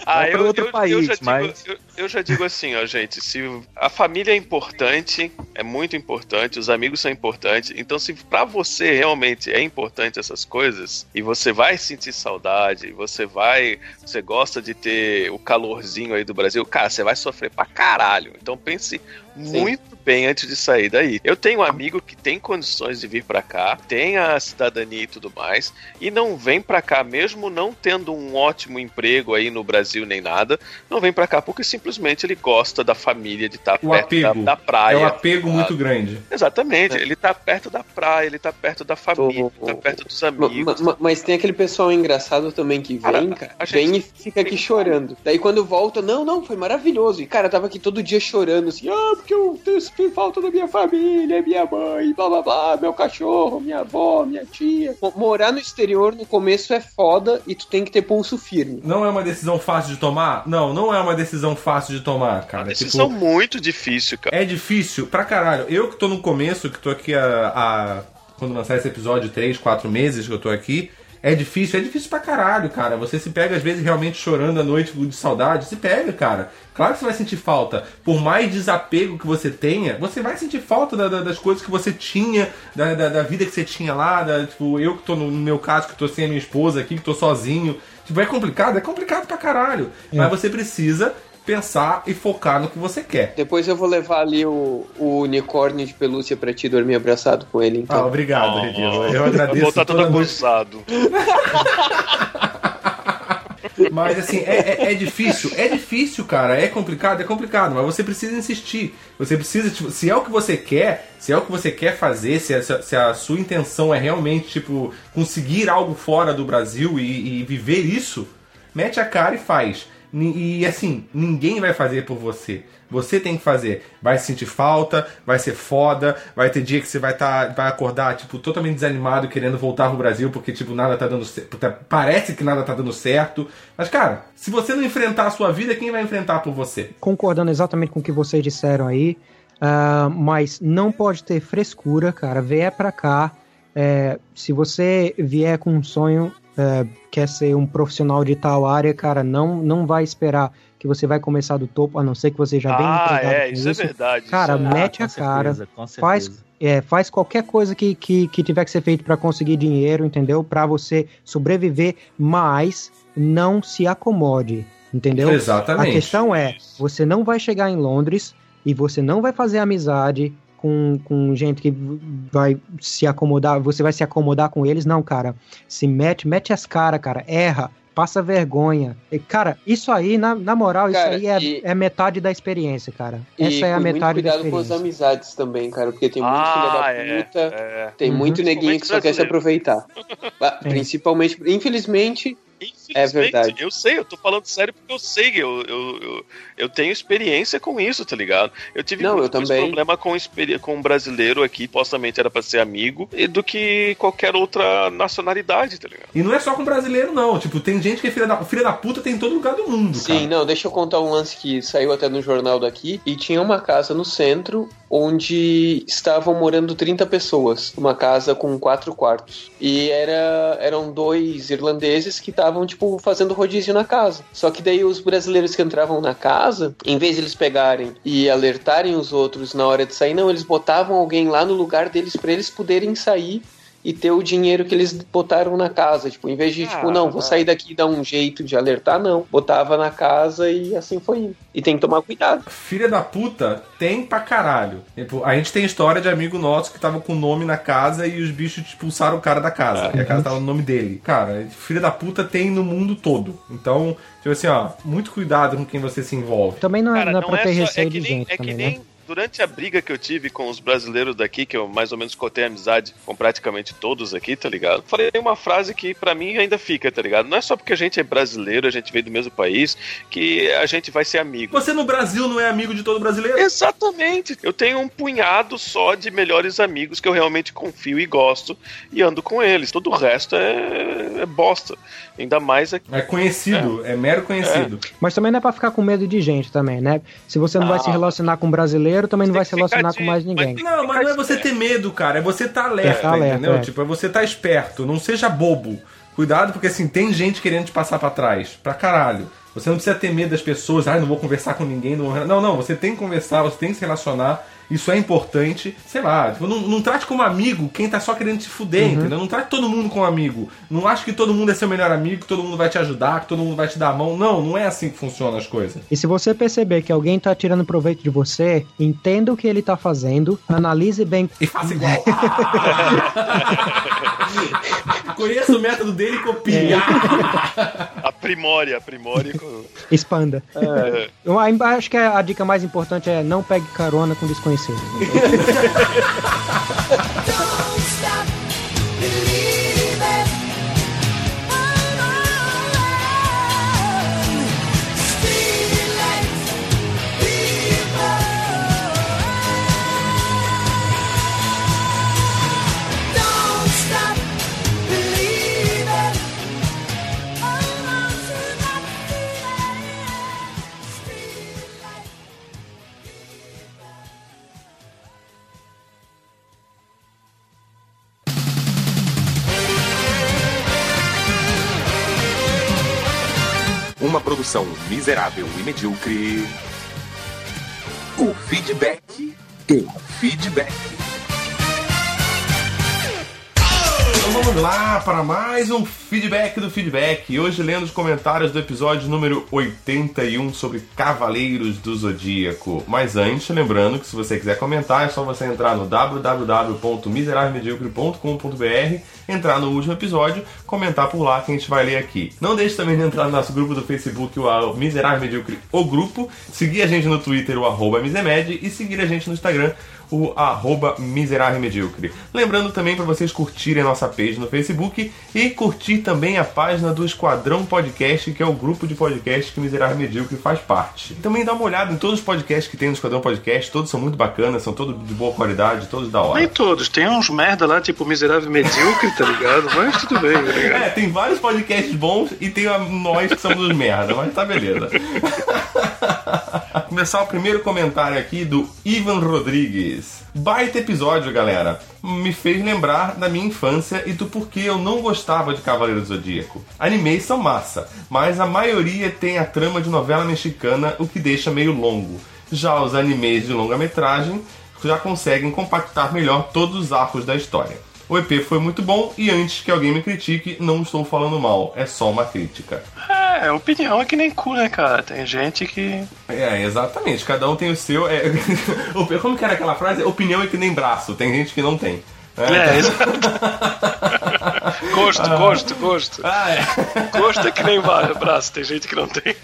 Ah, Vai pra eu, outro eu, país, eu já digo, mas- eu, eu já digo assim, ó, gente, se a família é importante, é muito importante, os amigos são importantes, então se pra você realmente é importante essas coisas, e você vai sentir saudade, e você vai, você gosta de ter o calorzinho aí do Brasil, cara, você vai sofrer pra caralho. Então pense muito bem antes de sair daí. Eu tenho um amigo que tem condições de vir pra cá, tem a cidadania e tudo mais, e não vem pra cá mesmo não tendo um ótimo emprego aí no Brasil nem nada, não vem pra cá porque simplesmente ele gosta da família, de estar O perto apego. da, da praia. é um apego sabe? muito grande. Exatamente, ele tá perto da praia, ele tá perto da família, Tô- ele tá perto dos Ma- amigos. ma- mas tem aquele pessoal engraçado também que vem, Cara, cara, gente- vem e fica aqui chorando. Daí quando volta, não, não, foi maravilhoso. E cara, tava aqui todo dia chorando assim, ah, porque eu tenho falta da minha família, minha mãe, blá blá blá, meu cachorro, minha avó, minha tia. Mo- Morar no exterior no começo é foda e tu tem que ter pulso firme. Não é uma decisão fácil de tomar? Não, não é uma decisão fácil de tomar, cara. Decisão Tipo, muito difícil, cara. é difícil pra caralho. Eu que tô no começo, que tô aqui a, a- Quando lançar esse episódio, três, quatro meses que eu tô aqui. É difícil, é difícil pra caralho, cara. Você se pega às vezes realmente chorando à noite de saudade. Se pega, cara. Claro que você vai sentir falta. Por mais desapego que você tenha, você vai sentir falta da- da- das coisas que você tinha, da, da- da vida que você tinha lá. da- tipo, eu que tô no, no meu caso, que tô sem a minha esposa aqui, que tô sozinho. Tipo, é complicado? É complicado pra caralho. Mas você precisa pensar e focar no que você quer. Depois eu vou levar ali o, o unicórnio de pelúcia pra ti dormir abraçado com ele, Ah, então. obrigado, Oh, Redilo. Eu Vai agradeço. voltar todo toda noite. abusado. Mas assim, é, é- é difícil, é difícil, cara. É complicado, é complicado, mas você precisa insistir. Você precisa, tipo, se é o que você quer, se é o que você quer fazer, se a, se a sua intenção é realmente, tipo, conseguir algo fora do Brasil e, e viver isso, mete a cara e faz. E assim, ninguém vai fazer por você. Você tem que fazer. Vai sentir falta, vai ser foda, vai ter dia que você vai tá, vai acordar, tipo, totalmente desanimado, querendo voltar pro Brasil, porque, tipo, nada tá dando certo. Parece que nada tá dando certo. Mas, cara, se você não enfrentar a sua vida, quem vai enfrentar por você? concordando exatamente com o que vocês disseram aí, ah, mas não pode ter frescura, cara. Vier pra cá, é, se você vier com um sonho, é, quer ser um profissional de tal área, cara, não, não vai esperar que você vai começar do topo, a não ser que você já venha Ah, empregado é, com isso é verdade. Cara, isso é- mete com a cara, certeza, com faz, é, faz qualquer coisa que, que, que tiver que ser feito para conseguir dinheiro, entendeu? Para você sobreviver, mas não se acomode, entendeu? Exatamente. A questão é, você não vai chegar em Londres e você não vai fazer amizade com, com gente que vai se acomodar, você vai se acomodar com eles, não, cara. Se mete, mete as caras, cara, erra, passa vergonha. E, cara, isso aí, na, na moral, Cara, isso aí é, e- é metade da experiência, cara. Essa é a metade da cuidado com as experiência. amizades também, cara, porque tem muito Ah, filho da é, puta, é. tem Uhum. muito neguinho que só quer se aproveitar. Ah. Principalmente, infelizmente, É verdade. Eu sei, eu tô falando sério porque eu sei, eu, eu, eu, eu tenho experiência com isso, tá ligado? Eu tive Não, muito eu mais também. problema com, com um brasileiro aqui, supostamente era pra ser amigo, e do que qualquer outra nacionalidade, tá ligado? E não é só com brasileiro, não. Tipo, tem gente que é filha da, filha da puta tem em todo lugar do mundo, Sim, cara. não, deixa eu contar um lance que saiu até no jornal daqui. E tinha uma casa no centro onde estavam morando 30 pessoas. Uma casa com quatro quartos. E era, eram dois irlandeses que estavam, tipo, fazendo rodízio na casa. Só que daí os brasileiros que entravam na casa, em vez de eles pegarem e alertarem os outros na hora de sair, não, eles botavam alguém lá no lugar deles pra eles poderem sair. E ter o dinheiro que eles botaram na casa. Tipo, em vez de, tipo, não, vou sair daqui e dar um jeito de alertar, não. Botava na casa e assim foi indo. E tem que tomar cuidado. Filha da puta tem pra caralho. Tipo, a gente tem história de amigo nosso que tava com o nome na casa e os bichos expulsaram o cara da casa. E a casa tava no nome dele. Cara, filha da puta tem no mundo todo. Então, tipo assim, ó, muito cuidado com quem você se envolve. Também não é, Cara, não é pra ter só- receio que de nem- gente é que também, nem né? Durante a briga que eu tive com os brasileiros daqui, que eu mais ou menos cotei amizade com praticamente todos aqui, tá ligado? Falei uma frase que pra mim ainda fica, tá ligado? Não é só porque a gente é brasileiro, a gente veio do mesmo país, que a gente vai ser amigo. Você no Brasil não é amigo de todo brasileiro? Exatamente. Eu tenho um punhado só de melhores amigos que eu realmente confio e gosto e ando com eles. Todo o resto é, é bosta. Ainda mais aqui. É conhecido, é, mero conhecido. Mas também não é pra ficar com medo de gente também, né? Se você não vai Ah. se relacionar com brasileiro, também não vai se relacionar de- com mais ninguém. Não, mas não é você ter medo, cara. É você tá alerta, É, alerta, entendeu? é. Tipo, é você tá esperto. Não seja bobo. Cuidado, porque assim, tem gente querendo te passar pra trás. Pra caralho. Você não precisa ter medo das pessoas. Ah, não vou conversar com ninguém. Não, vou... não, não. Você tem que conversar, você tem que se relacionar. Isso é importante. Sei lá, tipo, não, não trate como amigo quem tá só querendo te fuder, Uhum. entendeu? Não trate todo mundo como amigo. Não acho que todo mundo é seu melhor amigo, que todo mundo vai te ajudar, que todo mundo vai te dar a mão. Não, não é assim que funcionam as coisas. E se você perceber que alguém tá tirando proveito de você, entenda o que ele tá fazendo, analise bem. E faça igual. Conheça o método dele e copie. Aprimore, aprimore. com- Expanda. É. Eu acho que a dica mais importante é não pegue carona com desconhecido. Uma produção miserável e medíocre. O feedback. O feedback. Então vamos lá para mais um feedback do feedback. Hoje lendo os comentários do episódio número 81 sobre Cavaleiros do Zodíaco. Mas antes, lembrando que se você quiser comentar, é só você entrar no www.miserávelmedíocre.com.br, entrar no último episódio, comentar por lá que a gente vai ler aqui. Não deixe também de entrar no nosso grupo do Facebook, o Miserável Medíocre, o grupo, seguir a gente no Twitter, o arroba Misemed, e seguir a gente no Instagram, o arroba Miserável Medíocre. Lembrando também para vocês curtirem a nossa page no Facebook e curtir também a página do Esquadrão Podcast, que é o grupo de podcast que o Miserável Medíocre faz parte. Também dá uma olhada em todos os podcasts que tem no Esquadrão Podcast, todos são muito bacanas, são todos de boa qualidade, todos da hora. Nem todos, tem uns merda lá, tipo miserável medíocre, tá ligado? Mas tudo bem, tá ligado? É, tem vários podcasts bons e tem a- nós que somos os merda, mas tá beleza. Começar o primeiro comentário aqui do Ivan Rodrigues. Baita episódio, galera. Me fez lembrar da minha infância e do porquê eu não gostava de Cavaleiro do Zodíaco. Animes são massa, mas a maioria tem a trama de novela mexicana, o que deixa meio longo. Já os animes de longa-metragem já conseguem compactar melhor todos os arcos da história. O EP foi muito bom e antes que alguém me critique, não estou falando mal, é só uma crítica. É, opinião é que nem cu, né, cara? Tem gente que. É, exatamente, cada um tem o seu. é, Como que era aquela frase? Opinião é que nem braço, tem gente que não tem. É, Gosto, gosto, gosto. Ah, é. Gosto é que nem braço, tem gente que não tem.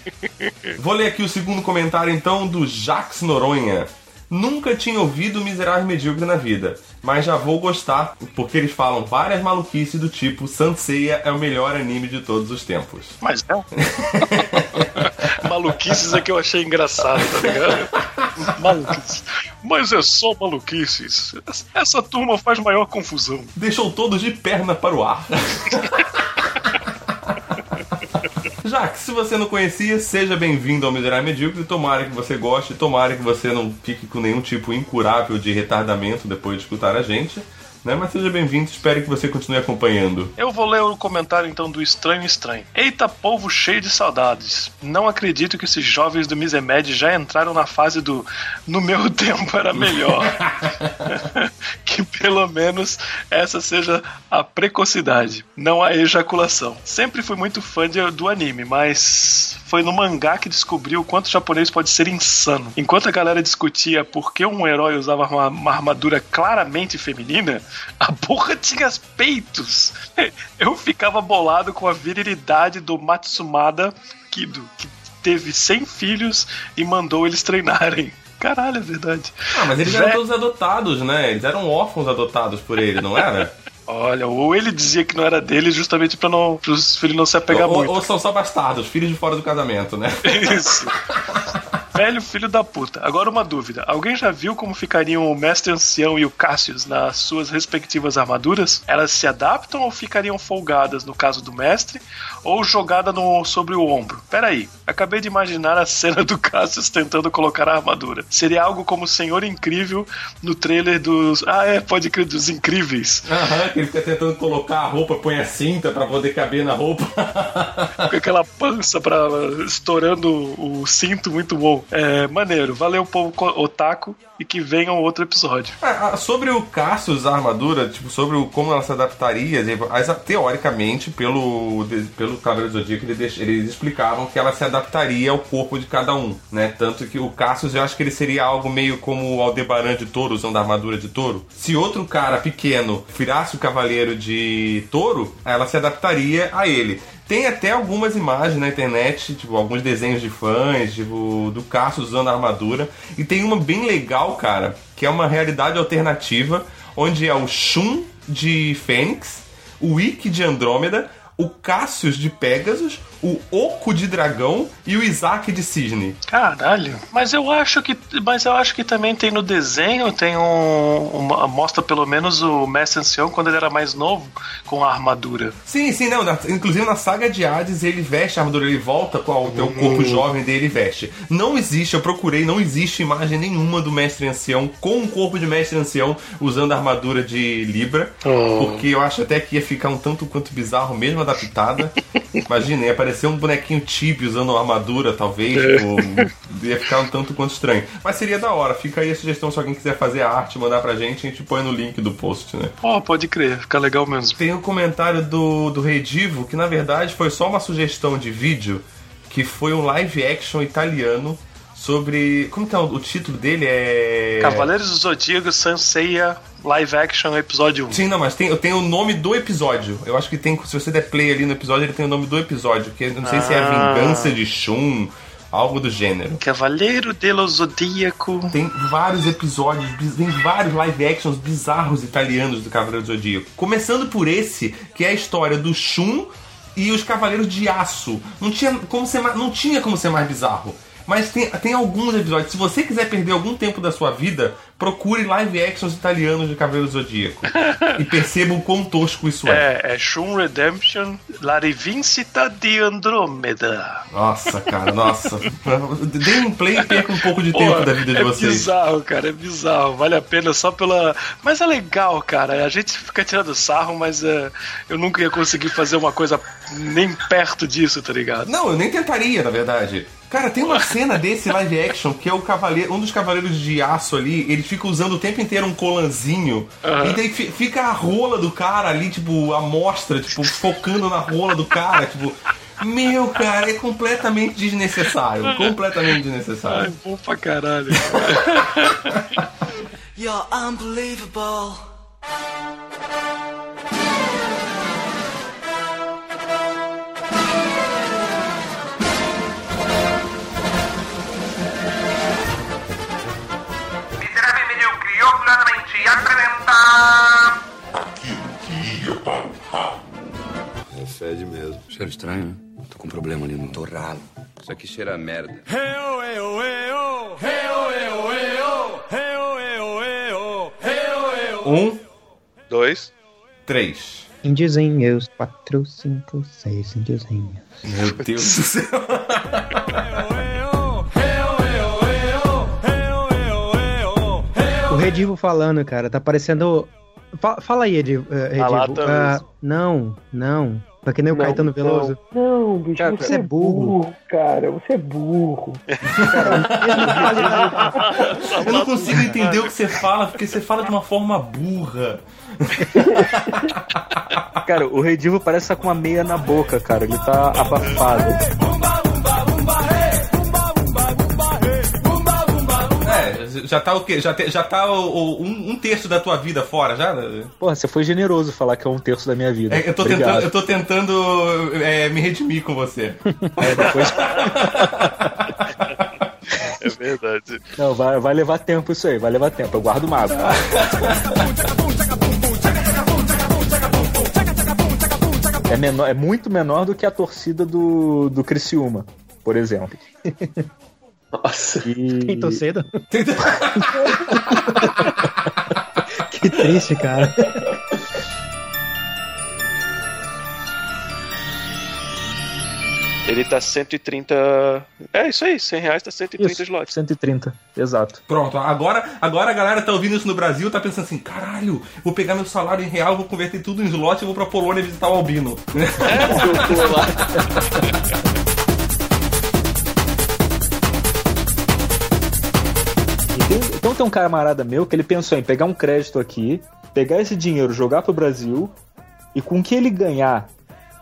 Vou ler aqui o segundo comentário então do Jax Noronha. Nunca tinha ouvido Miserável Medíocre na vida, mas já vou gostar porque eles falam várias maluquices do tipo Sanseiya é o melhor anime de todos os tempos. Mas não. maluquices é que eu achei engraçado, tá ligado? Maluquices. Mas é só maluquices. Essa turma faz maior confusão. Deixou todos de perna para o ar. Já que se você não conhecia, seja bem-vindo ao Miserável Medíocre. Tomara que você goste, tomara que você não fique com nenhum tipo incurável de retardamento depois de escutar a gente. Né? Mas seja bem-vindo, espero que você continue acompanhando. Eu vou ler o comentário então do Estranho Estranho. Eita povo cheio de saudades. Não acredito que esses jovens do Misemed já entraram na fase do no meu tempo era melhor. que pelo menos essa seja a precocidade, não a ejaculação. Sempre fui muito fã de, do anime, mas foi no mangá que descobriu o quanto o japonês pode ser insano. Enquanto a galera discutia por que um herói usava uma, uma armadura claramente feminina, a porra tinha peitos. Eu ficava bolado com a virilidade do Matsumada Kido, que teve 100 filhos e mandou eles treinarem. Caralho, é verdade. Ah, mas eles Vé- eram todos adotados, né? Eles eram órfãos adotados por ele, não era? Olha, ou ele dizia que não era dele justamente para não os filhos não se apegar ou, muito. ou são só bastardos, filhos de fora do casamento, né? Isso. Velho filho da puta. Agora uma dúvida. Alguém já viu como ficariam o Mestre Ancião e o Cassius nas suas respectivas armaduras? Elas se adaptam ou ficariam folgadas no caso do Mestre? Ou jogada no, sobre o ombro? Peraí, acabei de imaginar a cena do Cassius tentando colocar a armadura. Seria algo como o Senhor Incrível no trailer dos... Ah, é, pode crer, dos Incríveis. Aham, que ele fica tentando colocar a roupa, põe a cinta pra poder caber na roupa. com aquela pança pra, estourando o cinto, muito bom. É, maneiro. Valeu, povo otaku, e que venha um outro episódio. Ah, sobre o Cassius, a armadura, tipo, sobre o, como ela se adaptaria, teoricamente, pelo, pelo Cavaleiro do Zodíaco, eles explicavam que ela se adaptaria ao corpo de cada um, né? Tanto que o Cassius, eu acho que ele seria algo meio como o Aldebaran de touro, usando a armadura de touro. Se outro cara pequeno virasse o Cavaleiro de touro, ela se adaptaria a ele. Tem até algumas imagens na internet, tipo, alguns desenhos de fãs, tipo, do Cassius usando a armadura. E tem uma bem legal, cara, que é uma realidade alternativa, onde é o Shun de Fênix, o Ikki de Andrômeda, o Cassius de Pegasus, o Oco de Dragão e o Isaac de Cisne. Caralho. Mas eu acho que. Mas eu acho que também tem no desenho, tem um. Uma, mostra pelo menos o Mestre Ancião quando ele era mais novo, com a armadura. Sim, sim, não. na- inclusive na saga de Hades ele veste a armadura, ele volta com o teu corpo jovem dele e veste. Não existe, eu procurei, não existe imagem nenhuma do mestre ancião com o corpo de mestre ancião usando a armadura de Libra. Oh. Porque eu acho até que ia ficar um tanto quanto bizarro, mesmo adaptada. Imagina, ia aparecer um bonequinho Tibi usando uma armadura, talvez. tipo, ia ficar um tanto quanto estranho. Mas seria da hora. Fica aí a sugestão se alguém quiser fazer a arte, mandar pra gente, a gente põe no link do post, né? Ó, pode crer, fica legal mesmo. Tem um comentário do, do Redivo, que na verdade foi só uma sugestão de vídeo, que foi um live action italiano sobre. Como que é o, o título dele? É. Cavaleiros do Zodíaco, Sanseiya, live action, episódio 1. Sim, não, mas tem, eu tenho o nome do episódio. Eu acho que tem. Se você der play ali no episódio, ele tem o nome do episódio. Que eu não sei se é Ah. Vingança de Shun, algo do gênero. Cavaleiro dello Zodíaco. Tem vários episódios, tem vários live actions bizarros italianos do Cavaleiro do Zodíaco. Começando por esse, que é a história do Shun e os Cavaleiros de Aço. Não tinha como ser mais, não tinha como ser mais bizarro. Mas tem, tem alguns episódios. Se você quiser perder algum tempo da sua vida, procure live actions italianos de Cavaleiro Zodíaco. e perceba o quão tosco isso é. É, é Shun Redemption, La Rivincita di Andromeda. Nossa, cara, nossa. Dê um play e perca um pouco de tempo Pô, da vida de é vocês. bizarro, cara, é bizarro. Vale a pena só pela. Mas é legal, cara. A gente fica tirando sarro, mas é, eu nunca ia conseguir fazer uma coisa nem perto disso, tá ligado? Não, eu nem tentaria, na verdade. Cara, tem uma cena desse live action que é o cavaleiro, um dos cavaleiros de aço ali, ele fica usando o tempo inteiro um colanzinho. Aham. E daí fi- fica a rola do cara ali, tipo, a mostra, tipo, focando na rola do cara, tipo. Meu, cara, é completamente desnecessário. Completamente Ai, desnecessário. bom pra caralho. You're unbelievable. Aquilo que ia para o ralo. É fede mesmo. Cheiro estranho, né? Tô com um problema ali no torralo. Isso aqui cheira a merda. Eu, eu, eu, eu, eu, eu, eu, eu, eu, eu, eu. Um, dois, três. Indizinhos, quatro, cinco, seis indizinhos. Meu Deus do céu. Redivo falando, cara, tá parecendo. Fa- fala aí, Edivo. eh, Redivo. lata Ah, não, não. Tá que nem o Não, Caetano Veloso. Não, bicho, Cara, você é burro, cara. Você é burro. Eu não consigo entender o que você fala, porque você fala de uma forma burra. Cara, o Redivo parece estar com uma meia na boca, cara. Ele tá abafado. Já tá o quê? Já, te- já tá o- o- um, um terço da tua vida fora já? Porra, você foi generoso falar que é um terço da minha vida. É, eu, tô tentando, eu tô tentando é, me redimir com você. É, depois... É verdade. Não, vai, vai levar tempo isso aí, vai levar tempo. Eu guardo mágoa. É, menor, é muito menor do que a torcida do, do Criciúma, por exemplo. Nossa. E... Tem torcida? que triste, cara. Ele tá 130. É isso aí, 100 reais tá 130 Isso, slots. 130, exato. Pronto, agora, agora a galera tá ouvindo isso no Brasil tá pensando assim: caralho, vou pegar meu salário em real, vou converter tudo em slot e vou pra Polônia visitar o Albino. E tem- então tem um camarada meu que ele pensou em pegar um crédito aqui, pegar esse dinheiro, jogar pro Brasil, e com o que ele ganhar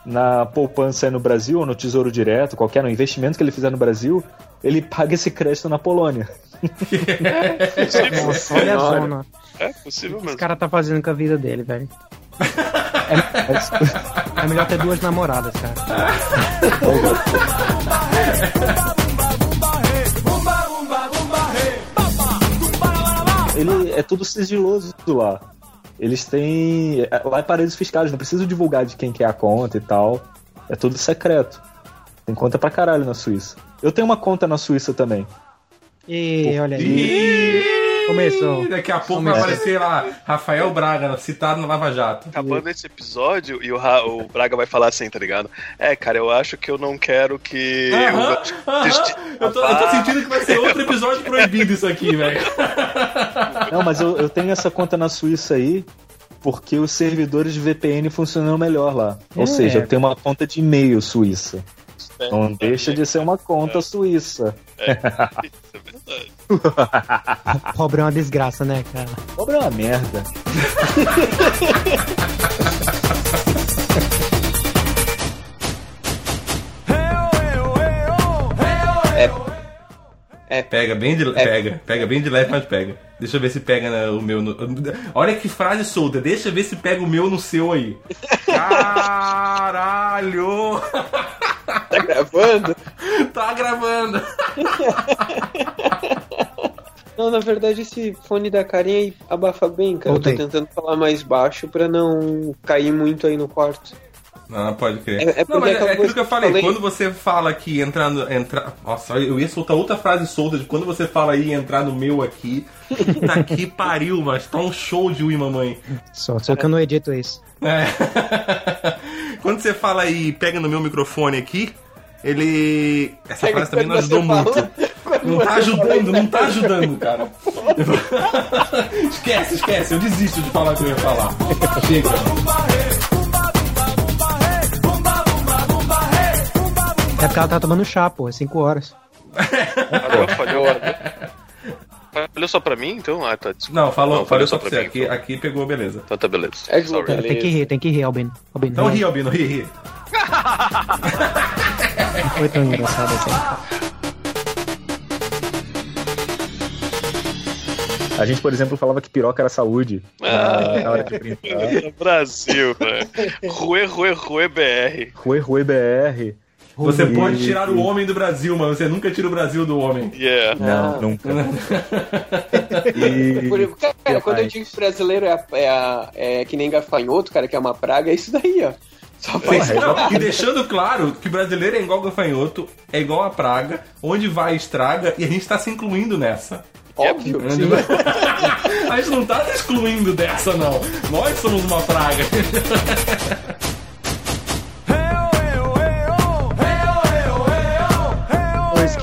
na poupança aí no Brasil, ou no Tesouro Direto, qualquer no investimento que ele fizer no Brasil, ele paga esse crédito na Polônia. Nossa, olha a zona. É possível Esse mesmo. cara tá fazendo com a vida dele, velho. É, é melhor ter duas namoradas, cara. Ele é tudo sigiloso lá. Eles têm. Lá é paredes fiscais, não preciso divulgar de quem que é a conta e tal. É tudo secreto. Tem conta pra caralho na Suíça. Eu tenho uma conta na Suíça também. E olha aí. Começou. Daqui a pouco vai Começou. aparecer lá Rafael Braga, citado no Lava Jato. Acabando esse episódio e o, Ra- o Braga vai falar assim, tá ligado? É, cara, eu acho que eu não quero que. Aham, o- aham. Eu tô, eu tô sentindo que vai ser outro episódio proibido isso aqui, velho. Não, mas eu, eu tenho essa conta na Suíça aí porque os servidores de VPN funcionam melhor lá. Ou É. seja, eu tenho uma conta de e-mail suíça. Não deixa de ser uma conta suíça. Pobre é uma desgraça, né, cara? Pobre é uma merda. É. Pega bem de pega, pega bem de leve, mas pega. Deixa eu ver se pega na- o meu. no- Olha que frase solta. Deixa eu ver se pega o meu no seu aí. Caralho! Tá gravando? tá gravando. Não, na verdade esse fone da carinha aí abafa bem, cara. Voltei. Eu tô tentando falar mais baixo pra não cair muito aí no quarto. Não, pode crer. É- é não, porque mas é acabou aquilo que eu falei. falei- Quando você fala que entrando. Entra... Nossa, eu ia soltar outra frase solta de quando você fala aí entrar no meu aqui. Tá que pariu, mas tá um show de ui, mamãe. Só, só que eu não edito isso. É. Quando você fala aí, pega no meu microfone aqui, ele. Essa Pega frase também não ajudou muito. fala- Não tá ajudando, não tá ajudando, cara. esquece, esquece, eu desisto de falar o que eu ia falar. Chega. É porque ela tá tomando chá, pô, é 5 horas. Falhou, falhou. Falhou só pra mim, então? Ah, tá. Desculpa. Não, falou, Não, falou falhou só pra você. mim, Aqui, então. aqui pegou, beleza. Então tá beleza. É. Tem, tem que rir, tem que rir, Albino. Albino Então ri, Albino, ri, ri. Não foi tão engraçado assim. A gente, por exemplo, falava que piroca era saúde. Ah. Na hora de brincar. Brasil, velho. Rue, Rue, Rue BR. Rui, Rui BR. Você pode tirar o homem do Brasil, mas você nunca tira o Brasil do homem. Yeah. Não, nunca. E... Cara, quando eu digo que brasileiro é, a- é, a- é que nem gafanhoto, cara, que é uma praga, é isso daí, ó. Só faz não, e deixando claro que brasileiro é igual gafanhoto, é igual a praga, onde vai estraga e a gente tá se incluindo nessa. Óbvio. A gente não tá se excluindo dessa, não. Nós somos uma praga.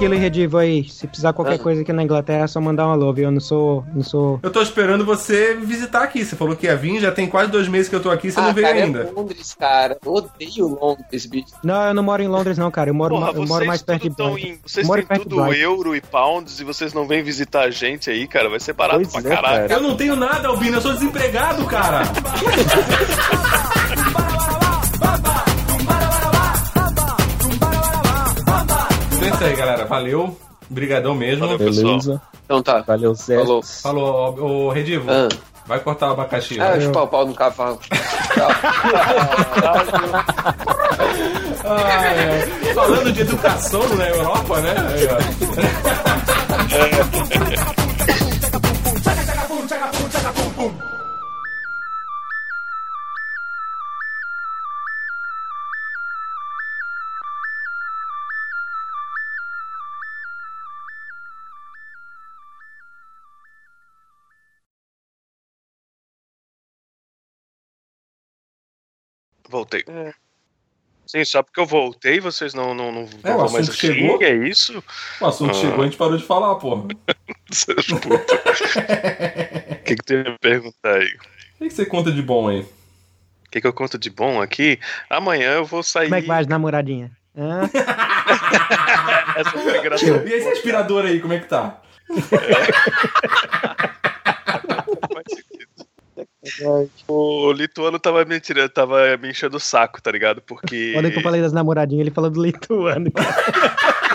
Esquilo e Redivo aí, se precisar qualquer coisa aqui na Inglaterra, é só mandar um alô, viu? Eu não sou. Não sou. Eu tô esperando você visitar aqui. Você falou que ia vir, já tem quase dois meses que eu tô aqui, você não veio cara, ainda. É Londres, cara. Eu odeio Londres, bicho. Não, eu não moro em Londres, não, cara. Eu moro, Porra, eu moro mais perto de Brighton. em- Vocês moro têm tudo euro e pounds e vocês não vêm visitar a gente aí, cara. Vai ser barato Pois pra é, caralho. cara. Eu não tenho nada, Albino, eu sou desempregado, cara. Então é isso aí, galera. Valeu. Obrigadão mesmo. Valeu, pessoal. Beleza. Então tá. Valeu, Zé. Falou. Falou, ô, ô, Redivo. Ah. Vai cortar o abacaxi. Ah, vai. chupar o pau no cavalo. Ah, é. Falando de educação na Europa, né? Aí, ó. Voltei. Sim, só porque eu voltei, vocês não, não, não É, o vão mais assunto chegou. aqui, é isso? O assunto Ah. chegou, a gente parou de falar, porra. Seus putos. O que, que tu ia perguntar aí? O que que você conta de bom aí? O que, que eu conto de bom aqui? Amanhã eu vou sair. Como é que vai as? Hã? Essa foi engraçada. E esse aspirador aí, como é que tá? O lituano tava me tirando, tava me enchendo o saco, tá ligado? Porque. Olha que eu falei das namoradinhas, ele falou do lituano.